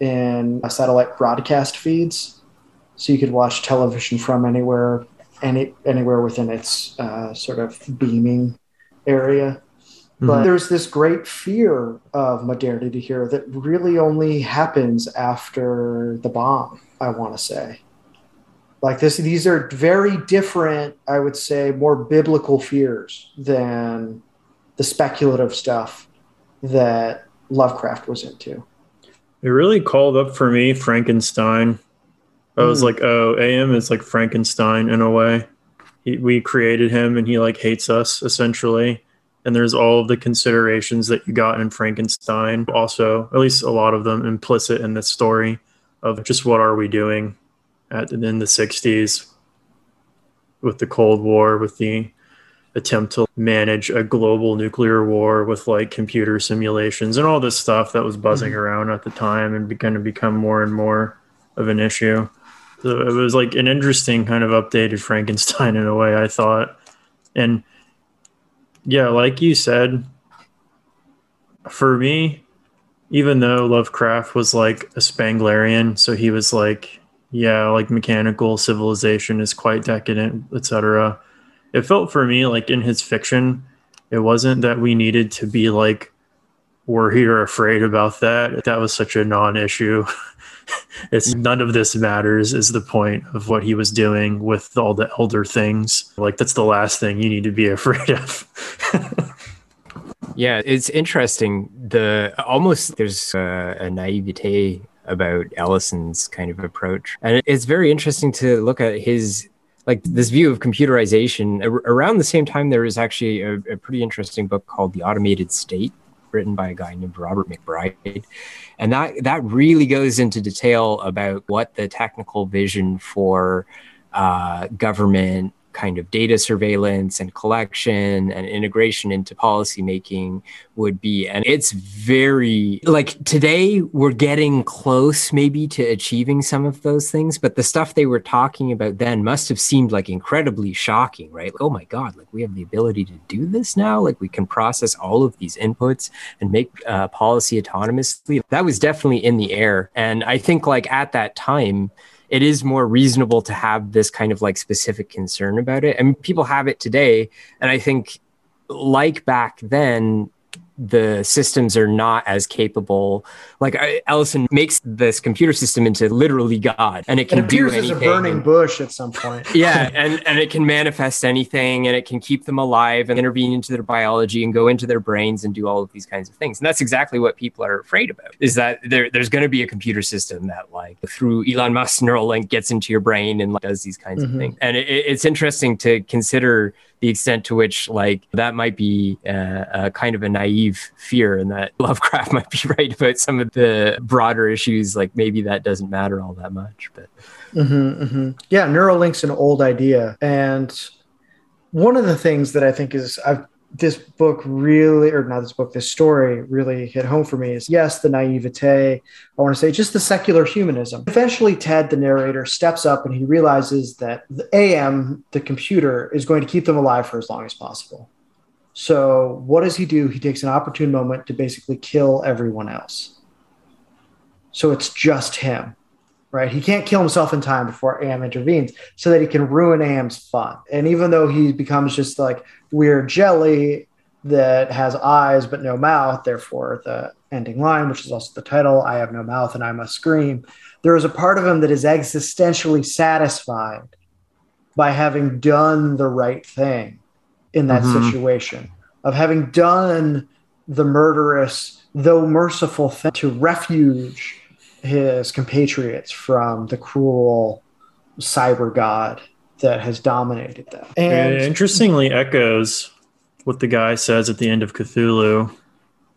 in uh, satellite broadcast feeds. So you could watch television from anywhere, any anywhere within its uh, sort of beaming area. But Mhm. there's this great fear of modernity here that really only happens after the bomb, I want to say like this these are very different i would say more biblical fears than the speculative stuff that lovecraft was into It really called up for me Frankenstein. I was Mm. like, oh, AM is like Frankenstein in a way. He, we created him and he like hates us essentially. And there's all of the considerations that you got in Frankenstein. Also, at least a lot of them implicit in this story of just what are we doing at in the 60s with the Cold War, with the attempt to manage a global nuclear war with like computer simulations and all this stuff that was buzzing Mhm. around at the time and began to become more and more of an issue. So it was like an interesting kind of updated Frankenstein in a way, I thought. And yeah, like you said, for me, even though Lovecraft was like a Spenglerian, so he was like, yeah, like mechanical civilization is quite decadent, etc. It felt for me like in his fiction, it wasn't that we needed to be like worried or afraid about that. That was such a non-issue. it's none of this matters is the point of what he was doing with all the elder things. Like that's the last thing you need to be afraid of. Yeah, it's interesting. The almost there's a, a naivete about Ellison's kind of approach, and it's very interesting to look at his like this view of computerization. Ar- Around the same time, there was actually a, a pretty interesting book called The Automated State, written by a guy named Robert MacBride, and that that really goes into detail about what the technical vision for uh, government kind of data surveillance and collection and integration into policymaking would be. And it's very like today we're getting close maybe to achieving some of those things, but the stuff they were talking about then must have seemed like incredibly shocking, right? Like, oh my God, like we have the ability to do this now. Like we can process all of these inputs and make uh, policy autonomously. That was definitely in the air. And I think like at that time, it is more reasonable to have this kind of like specific concern about it. And people have it today. And I think, like back then, the systems are not as capable. Like Ellison makes this computer system into literally God, and it can it do as a burning bush at some point yeah, and and it can manifest anything, and it can keep them alive and intervene into their biology and go into their brains and do all of these kinds of things. And that's exactly what people are afraid about. Is that there, there's going to be a computer system that like through Elon Musk's Neuralink gets into your brain and like, does these kinds Mhm. of things. And it, it's interesting to consider the extent to which like that might be uh, a kind of a naive fear, and that Lovecraft might be right about some of the broader issues. Like maybe that doesn't matter all that much, but. hmm hmm Yeah, Neuralink's an old idea, and one of the things that I think is I've this book really, or not this book, this story really hit home for me is yes, the naivete. I want to say just the secular humanism. Eventually, Ted, the narrator, steps up and he realizes that the AM, the computer, is going to keep them alive for as long as possible. So, what does he do? He takes an opportune moment to basically kill everyone else. So it's just him right? He can't kill himself in time before AM intervenes so that he can ruin AM's fun. And even though he becomes just like weird jelly that has eyes but no mouth, therefore the ending line, which is also the title, I have no mouth and I must scream, there is a part of him that is existentially satisfied by having done the right thing in that Mhm. situation, of having done the murderous, though merciful thing to refuge his compatriots from the cruel cyber god that has dominated them. And it interestingly echoes what the guy says at the end of Cthulhu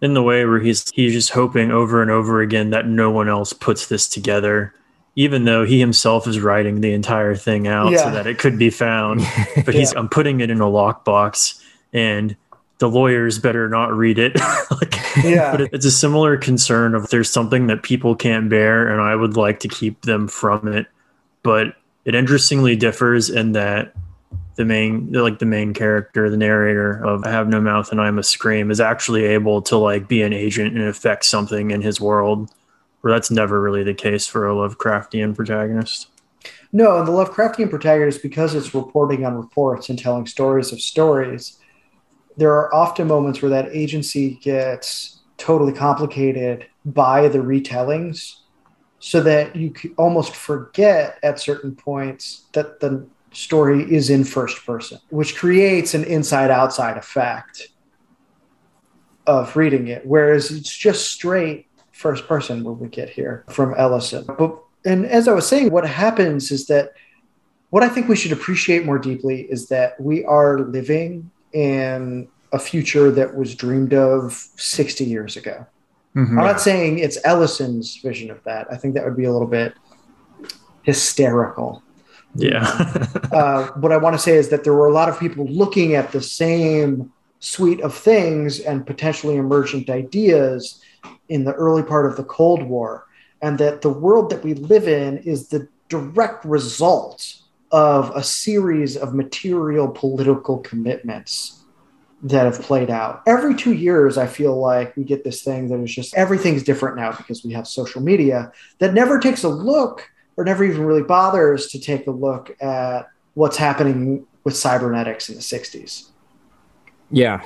in the way where he's he's just hoping over and over again that no one else puts this together even though he himself is writing the entire thing out Yeah. so that it could be found. But he's I'm putting it in a lockbox and the lawyers better not read it. like, Yeah. but it's a similar concern of there's something that people can't bear and I would like to keep them from it. But it interestingly differs in that the main like the main character, the narrator of I Have No Mouth and I Must Scream is actually able to like be an agent and affect something in his world. Where that's never really the case for a Lovecraftian protagonist. No, and the Lovecraftian protagonist, because it's reporting on reports and telling stories of stories, there are often moments where that agency gets totally complicated by the retellings, so that you almost forget at certain points that the story is in first person, which creates an inside outside effect of reading it. Whereas it's just straight first person when we get here from Ellison. But and as I was saying, what happens is that what I think we should appreciate more deeply is that we are living in a future that was dreamed of 60 years ago. I'm not saying it's Ellison's vision of that. I think that would be a little bit hysterical. Yeah. Uh, what I want to say is that there were a lot of people looking at the same suite of things and potentially emergent ideas in the early part of the Cold War, and that the world that we live in is the direct result of a series of material political commitments that have played out. Every two years, I feel like we get this thing that is just everything's different now because we have social media that never takes a look or never even really bothers to take a look at what's happening with cybernetics in the 60s. Yeah.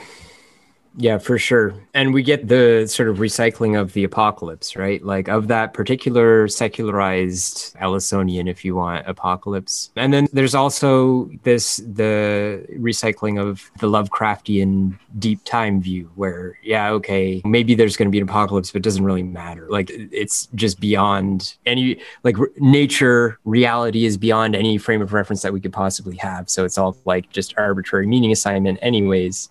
Yeah, for sure. And we get the sort of recycling of the apocalypse, right? Like of that particular secularized Ellisonian, if you want, apocalypse. And then there's also this the recycling of the Lovecraftian deep time view, where, yeah, okay, maybe there's going to be an apocalypse, but it doesn't really matter. Like it's just beyond any, like nature, reality is beyond any frame of reference that we could possibly have. So it's all like just arbitrary meaning assignment, anyways.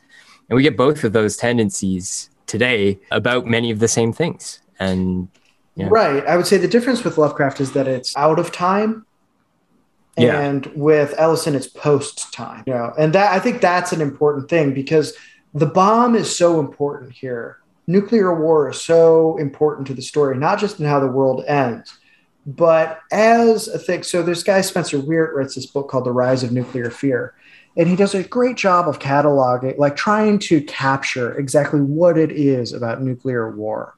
And we get both of those tendencies today about many of the same things. And Yeah. Right. I would say the difference with Lovecraft is that it's out of time. Yeah. And with Ellison, it's post time. You know, and that I think that's an important thing because the bomb is so important here. Nuclear war is so important to the story, not just in how the world ends, but as a thing. So this guy Spencer Weart writes this book called The Rise of Nuclear Fear. And he does a great job of cataloging, like trying to capture exactly what it is about nuclear war,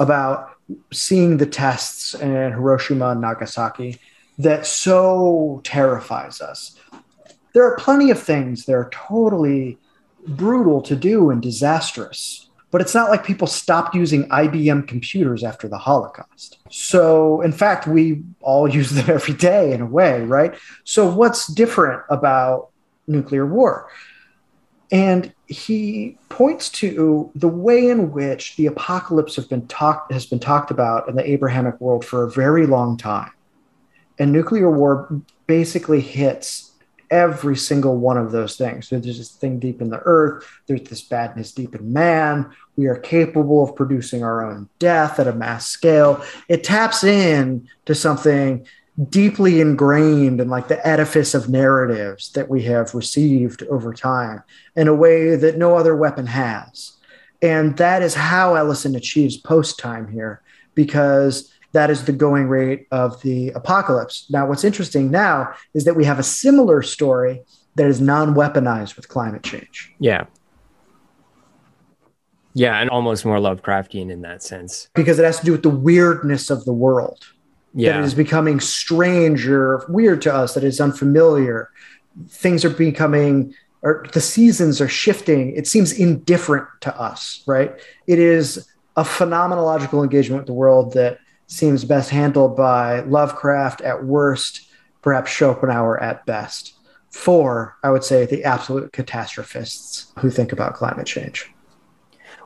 about seeing the tests in Hiroshima and Nagasaki that so terrifies us. There are plenty of things that are totally brutal to do and disastrous, but it's not like people stopped using IBM computers after the Holocaust. So, in fact, we all use them every day in a way, right? So, what's different about nuclear war? And he points to the way in which the apocalypse have been talked has been talked about in the Abrahamic world for a very long time. And nuclear war basically hits every single one of those things. So there's this thing deep in the earth, there's this badness deep in man. We are capable of producing our own death at a mass scale. It taps in to something deeply ingrained in like the edifice of narratives that we have received over time in a way that no other weapon has. And that is how Ellison achieves post time here, because that is the going rate of the apocalypse. Now, what's interesting now is that we have a similar story that is non weaponized with climate change. yeah. Yeah, and almost more Lovecraftian in that sense. Because it has to do with the weirdness of the world. That Yeah. it is becoming strange or weird to us, that is unfamiliar. Things are becoming, or the seasons are shifting. It seems indifferent to us, right? It is a phenomenological engagement with the world that seems best handled by Lovecraft at worst, perhaps Schopenhauer at best. For, I would say, the absolute catastrophists who think about climate change.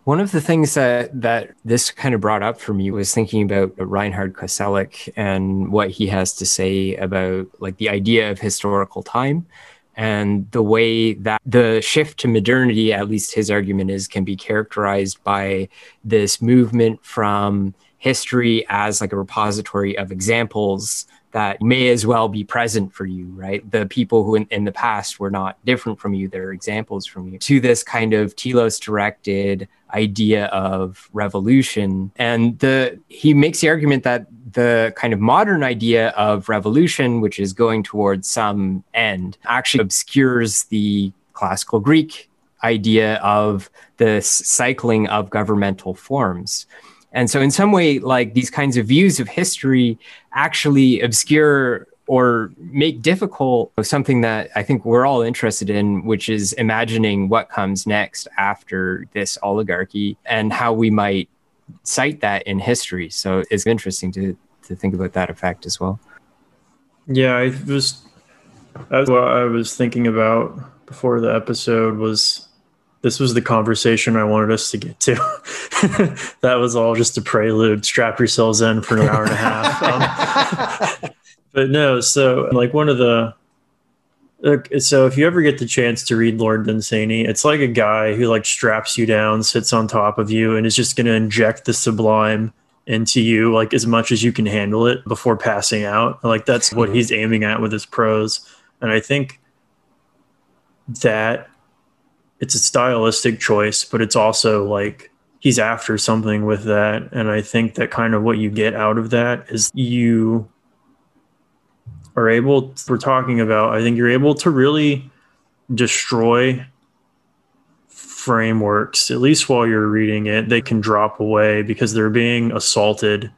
One of the things that that this kind of brought up for me was thinking about Reinhard Koselleck and what he has to say about like the idea of historical time and the way that the shift to modernity, at least his argument is, can be characterized by this movement from history as like a repository of examples that may as well be present for you, right? The people who in, in, the past were not different from you, they're examples from you, to this kind of telos directed idea of revolution. And the he makes the argument that the kind of modern idea of revolution, which is going towards some end, actually obscures the classical Greek idea of the cycling of governmental forms. And so, in some way, like these kinds of views of history actually obscure or make difficult something that I think we're all interested in, which is imagining what comes next after this oligarchy and how we might cite that in history. So it's interesting to to think about that effect as well. Yeah, I was that's what I was thinking about before the episode was this was the conversation I wanted us to get to. that was all just a prelude. Strap yourselves in for an hour and a half. Um, but no, so like one of the so if you ever get the chance to read Lord Dunsany, it's like a guy who like straps you down, sits on top of you, and is just going to inject the sublime into you like as much as you can handle it before passing out. Like that's what he's aiming at with his prose, and I think that it's a stylistic choice, but it's also like he's after something with that. And I think that kind of what you get out of that is you are able, we're talking about, I think you're able to really destroy frameworks, at least while you're reading it. They can drop away because they're being assaulted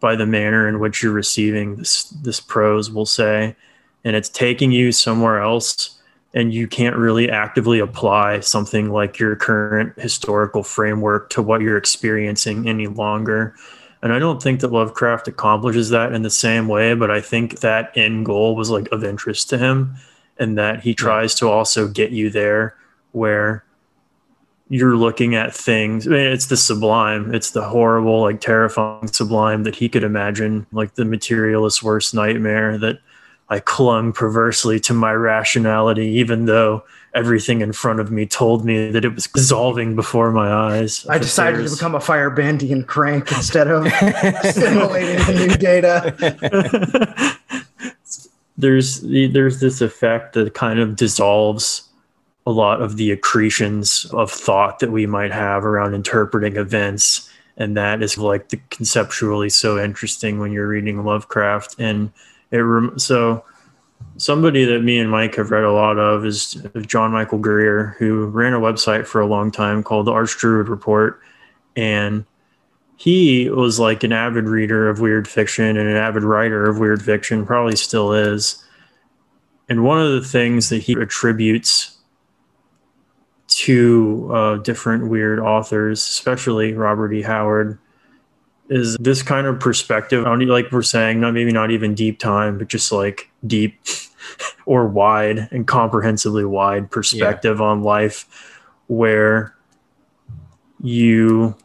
by the manner in which you're receiving this this prose, we'll say, and it's taking you somewhere else and you can't really actively apply something like your current historical framework to what you're experiencing any longer. And I don't think that Lovecraft accomplishes that in the same way, but I think that end goal was like of interest to him and that he tries to also get you there where you're looking at things. I mean, it's the sublime, it's the horrible, like terrifying sublime that he could imagine, like the materialist's worst nightmare that I clung perversely to my rationality, even though everything in front of me told me that it was dissolving before my eyes. I decided to become a Firebandian crank instead of assimilating the new data. there's there's this effect that kind of dissolves a lot of the accretions of thought that we might have around interpreting events and that is like the conceptually so interesting when you're reading Lovecraft and it rem- so somebody that me and Mike have read a lot of is John Michael Greer, who ran a website for a long time called the Arch Druid Report, and he was like an avid reader of weird fiction and an avid writer of weird fiction, probably still is. And one of the things that he attributes to uh, different weird authors, especially Robert E. Howard, is this kind of perspective like we're saying not maybe not even deep time but just like deep or wide and comprehensively wide perspective yeah. on life where you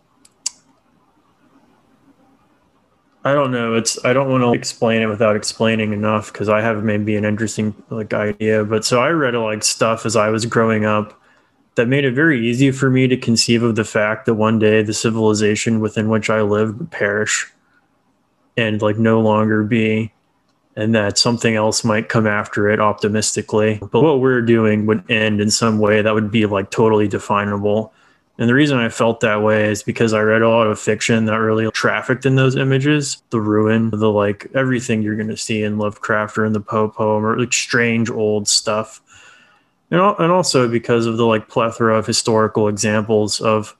I don't know. It's I don't want to explain it without explaining enough because I have maybe an interesting like idea. But so I read like stuff as I was growing up that made it very easy for me to conceive of the fact that one day the civilization within which I lived would perish and like no longer be and that something else might come after it optimistically. But what we're doing would end in some way that would be like totally definable. And the reason I felt that way is because I read a lot of fiction that really trafficked in those images. The ruin, the like everything you're going to see in Lovecraft or in the Poe poem or like strange old stuff and, and also because of the like plethora of historical examples of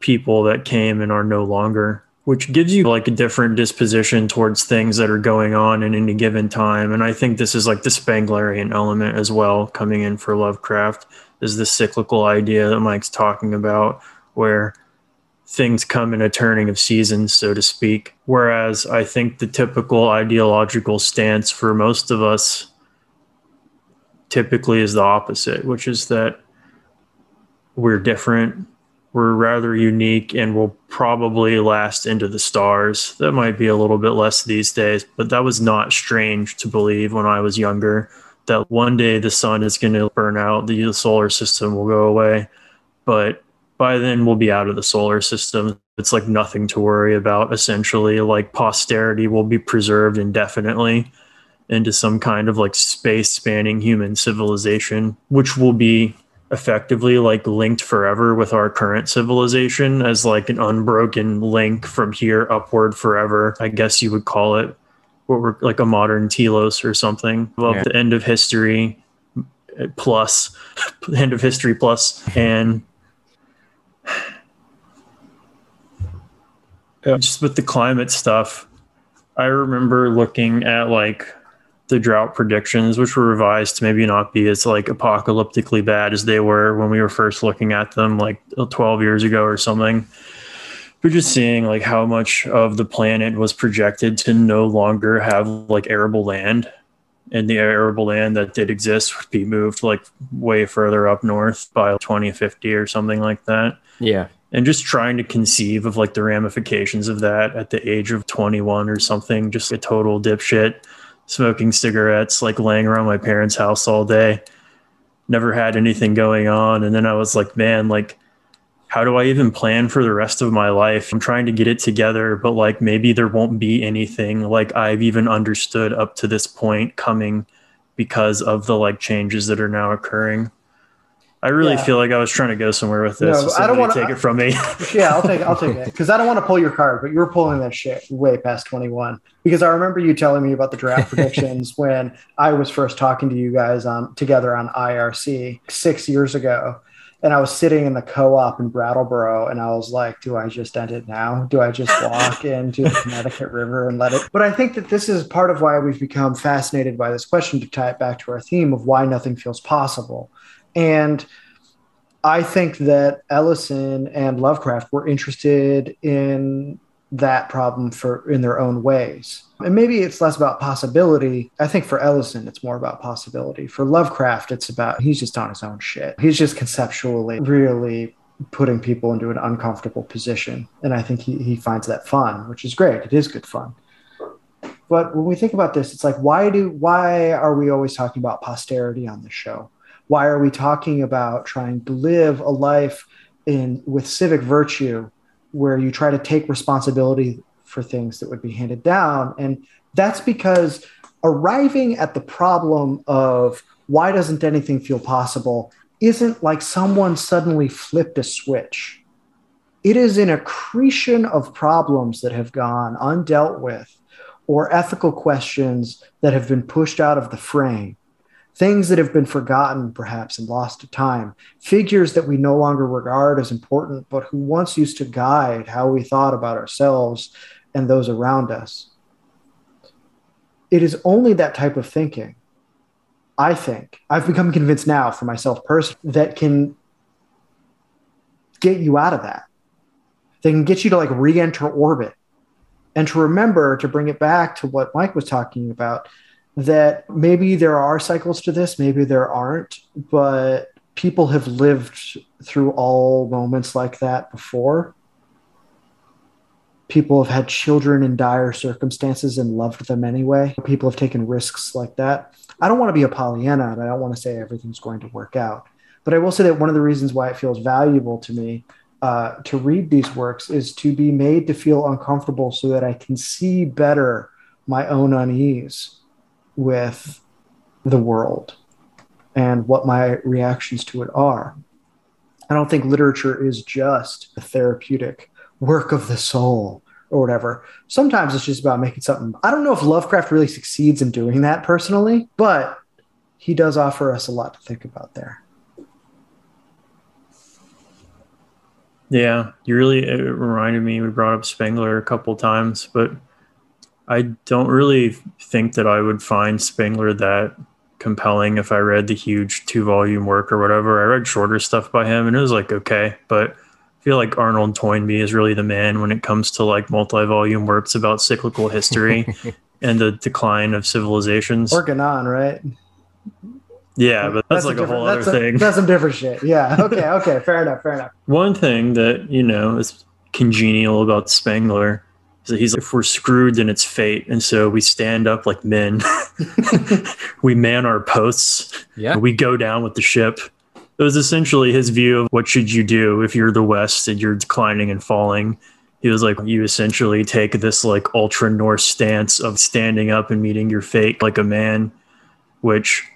people that came and are no longer which gives you like a different disposition towards things that are going on in any given time. And i think this is like the spenglerian element as well coming in for lovecraft is the cyclical idea that mike's talking about where things come in a turning of seasons so to speak. Whereas i think the typical ideological stance for most of us typically is the opposite, which is that we're different, we're rather unique, and will probably last into the stars. That might be a little bit less these days, but that was not strange to believe when I was younger that one day the sun is going to burn out, the solar system will go away. But by then we'll be out of the solar system. It's like nothing to worry about essentially. Like posterity will be preserved indefinitely into some kind of like space spanning human civilization, which will be effectively like linked forever with our current civilization as like an unbroken link from here upward forever. I guess you would call it what we're like a modern telos or something of Yeah. the end of history plus end of history plus and Yeah, just with the climate stuff i remember looking at like the drought predictions which were revised to maybe not be as like apocalyptically bad as they were when we were first looking at them like uh, 12 years ago or something. We're just seeing like how much of the planet was projected to no longer have like arable land. And the arable land that did exist would be moved like way further up north by 2050 or something like that. Yeah. and just trying to conceive of like the ramifications of that at the age of 21 or something just a total dipshit smoking cigarettes like laying around my parents house all day. Never had anything going on. And then i was like man like how do i even plan for the rest of my life? I'm trying to get it together but like maybe there won't be anything like i've even understood up to this point coming because of the like changes that are now occurring i really Yeah. feel like i was trying to go somewhere with this No, I don't wanna- take it from me yeah, I'll take I'll take it because I don't want to pull your card, but you were pulling that shit way past twenty one. Because I remember you telling me about the draft predictions when I was first talking to you guys on together on IRC six years ago, and I was sitting in the co-op in Brattleboro, and I was like, "Do I just end it now? Do I just walk into the Connecticut River and let it?" But I think that this is part of why we've become fascinated by this question to tie it back to our theme of why nothing feels possible, and. I think that Ellison and Lovecraft were interested in that problem for in their own ways. And maybe it's less about possibility. I think for Ellison, it's more about possibility. For Lovecraft, it's about he's just on his own shit. He's just conceptually really putting people into an uncomfortable position. And I think he, he finds that fun, which is great. It is good fun. But when we think about this, it's like why do why are we always talking about posterity on the show? Why are we talking about trying to live a life in with civic virtue where you try to take responsibility for things that would be handed down? And that's because arriving at the problem of why doesn't anything feel possible isn't like someone suddenly flipped a switch. It is an accretion of problems that have gone undealt with or ethical questions that have been pushed out of the frame things that have been forgotten perhaps and lost to time, figures that we no longer regard as important, but who once used to guide how we thought about ourselves and those around us. It is only that type of thinking, I think, I've become convinced now for myself personally, that can get you out of that. They can get you to like re enter orbit and to remember to bring it back to what Mike was talking about that maybe there are cycles to this, maybe there aren't, but people have lived through all moments like that before. People have had children in dire circumstances and loved them anyway. People have taken risks like that. I don't want to be a Pollyanna and I don't want to say everything's going to work out. But I will say that one of the reasons why it feels valuable to me uh, to read these works is to be made to feel uncomfortable so that I can see better my own unease with the world and what my reactions to it are. I don't think literature is just a therapeutic work of the soul or whatever. Sometimes it's just about making something. I don't know if Lovecraft really succeeds in doing that personally, but he does offer us a lot to think about there. Yeah, you really it reminded me. We brought up Spengler a couple times, but I don't really think that I would find Spengler that compelling if I read the huge two volume work or whatever. I read shorter stuff by him and it was like okay, but I feel like Arnold Toynbee is really the man when it comes to like multi volume works about cyclical history and the decline of civilizations. Working on, right? yeah, but that's, like a different- whole other that's thing. that's some different shit. Yeah. Okay. Okay. Fair enough. Fair enough. One thing that, you know, is congenial about Spengler that he's like, if we're screwed, then it's fate. And so we stand up like men. we man our posts. Yeah. We go down with the ship. it was essentially his view of what should you do if you're the West and you're declining and falling. He was like, you essentially take this like ultra Norse stance of standing up and meeting your fate like a man, which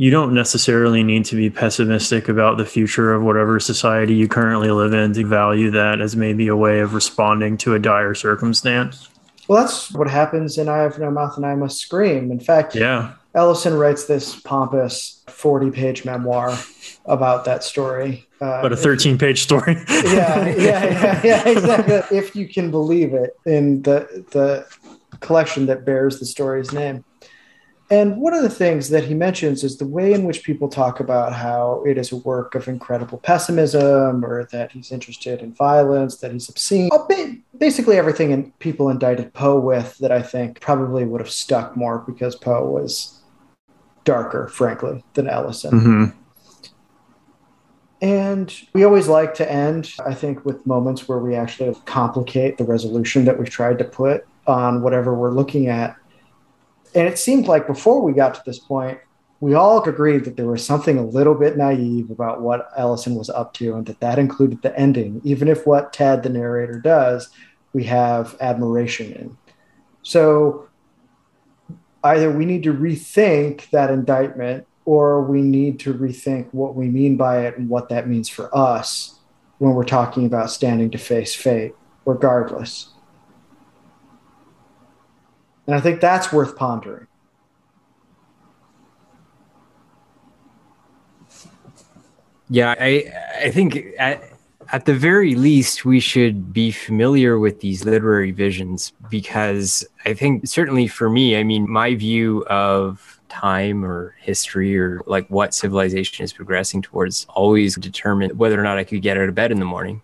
you don't necessarily need to be pessimistic about the future of whatever society you currently live in to value that as maybe a way of responding to a dire circumstance. Well, that's what happens in I Have No Mouth and I Must Scream. In fact, yeah. Ellison writes this pompous 40 page memoir about that story. Uh, but a 13 page story. yeah, yeah, yeah, yeah, exactly. if you can believe it, in the the collection that bears the story's name. And one of the things that he mentions is the way in which people talk about how it is a work of incredible pessimism or that he's interested in violence, that he's obscene. Basically, everything in people indicted Poe with that I think probably would have stuck more because Poe was darker, frankly, than Ellison. Mm-hmm. And we always like to end, I think, with moments where we actually complicate the resolution that we've tried to put on whatever we're looking at. And it seemed like before we got to this point, we all agreed that there was something a little bit naive about what Ellison was up to, and that that included the ending. Even if what Ted, the narrator, does, we have admiration in. So either we need to rethink that indictment or we need to rethink what we mean by it and what that means for us when we're talking about standing to face fate, regardless. And I think that's worth pondering. Yeah, I I think at, at the very least we should be familiar with these literary visions because I think certainly for me, I mean, my view of time or history or like what civilization is progressing towards always determine whether or not I could get out of bed in the morning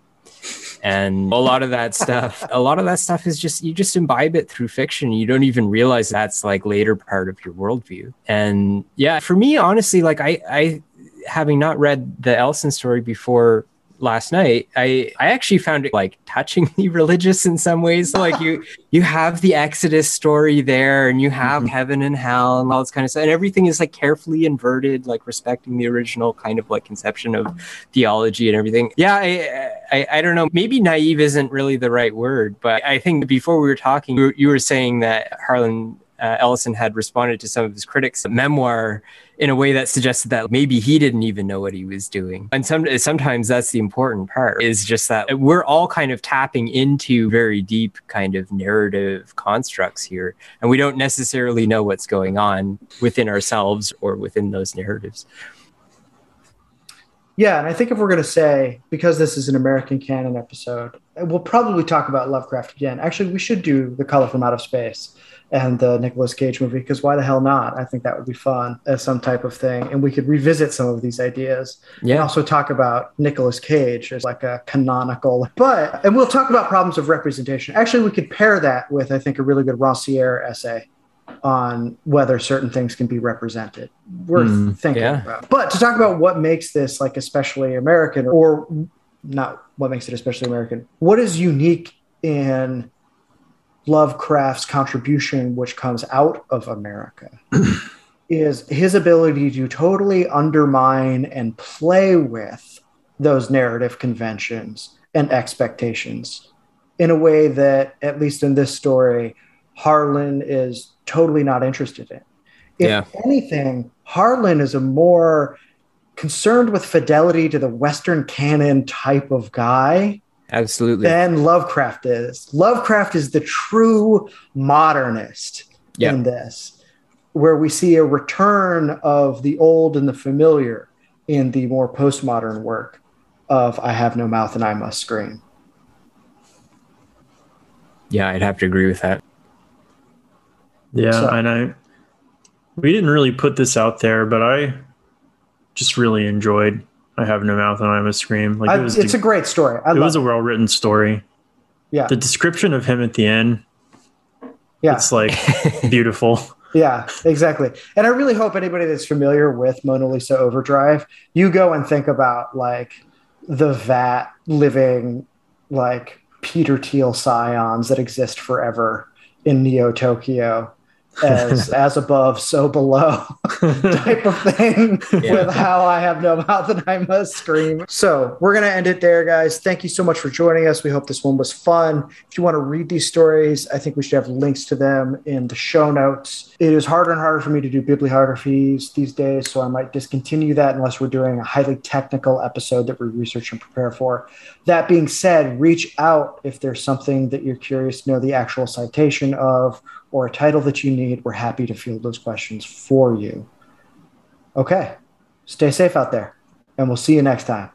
and a lot of that stuff. a lot of that stuff is just you just imbibe it through fiction. You don't even realize that's like later part of your worldview. And yeah for me honestly like i i having not read the Ellison story before last night i i actually found it like touchingly religious in some ways. Like you you have the exodus story there and you have mm-hmm. heaven and hell and all this kind of stuff and everything is like carefully inverted like respecting the original kind of like conception of theology and everything. Yeah i i, I don't know. Maybe naive isn't really the right word but i think before we were talking you were, you were saying that harlan uh, ellison had responded to some of his critics memoir in a way that suggested that maybe he didn't even know what he was doing. And some, sometimes that's the important part is just that we're all kind of tapping into very deep kind of narrative constructs here. And we don't necessarily know what's going on within ourselves or within those narratives. Yeah, and I think if we're going to say, because this is an American canon episode, we'll probably talk about Lovecraft again. Actually, we should do The Color from Out of Space and the Nicolas Cage movie because why the hell not? I think that would be fun as some type of thing, and we could revisit some of these ideas. Yeah. And also talk about Nicolas Cage as like a canonical, but and we'll talk about problems of representation. Actually, we could pair that with I think a really good Rancière essay on whether certain things can be represented. Worth mm, thinking yeah. about. But to talk about what makes this like especially American, or not what makes it especially American, what is unique in Lovecraft's contribution, which comes out of America, is his ability to totally undermine and play with those narrative conventions and expectations in a way that, at least in this story, Harlan is totally not interested in. If yeah. anything, Harlan is a more concerned with fidelity to the Western canon type of guy Absolutely. Than Lovecraft is. Lovecraft is the true modernist yep. in this, where we see a return of the old and the familiar in the more postmodern work of I Have No Mouth and I Must Scream. Yeah, I'd have to agree with that. Yeah, so, and I we didn't really put this out there, but I just really enjoyed I have no mouth and I must scream. Like it was, it's a great story. I it was a well written story. Yeah. The description of him at the end. Yeah. It's like beautiful. Yeah, exactly. And I really hope anybody that's familiar with Mona Lisa Overdrive, you go and think about like the vat living like Peter Thiel scions that exist forever in Neo Tokyo as as above, so below type of thing yeah. with how I have no mouth and I must scream. So we're gonna end it there, guys. Thank you so much for joining us. We hope this one was fun. If you want to read these stories, I think we should have links to them in the show notes. It is harder and harder for me to do bibliographies these days, so I might discontinue that unless we're doing a highly technical episode that we research and prepare for. That being said, reach out if there's something that you're curious to know the actual citation of or a title that you need. We're happy to field those questions for you. Okay, stay safe out there, and we'll see you next time.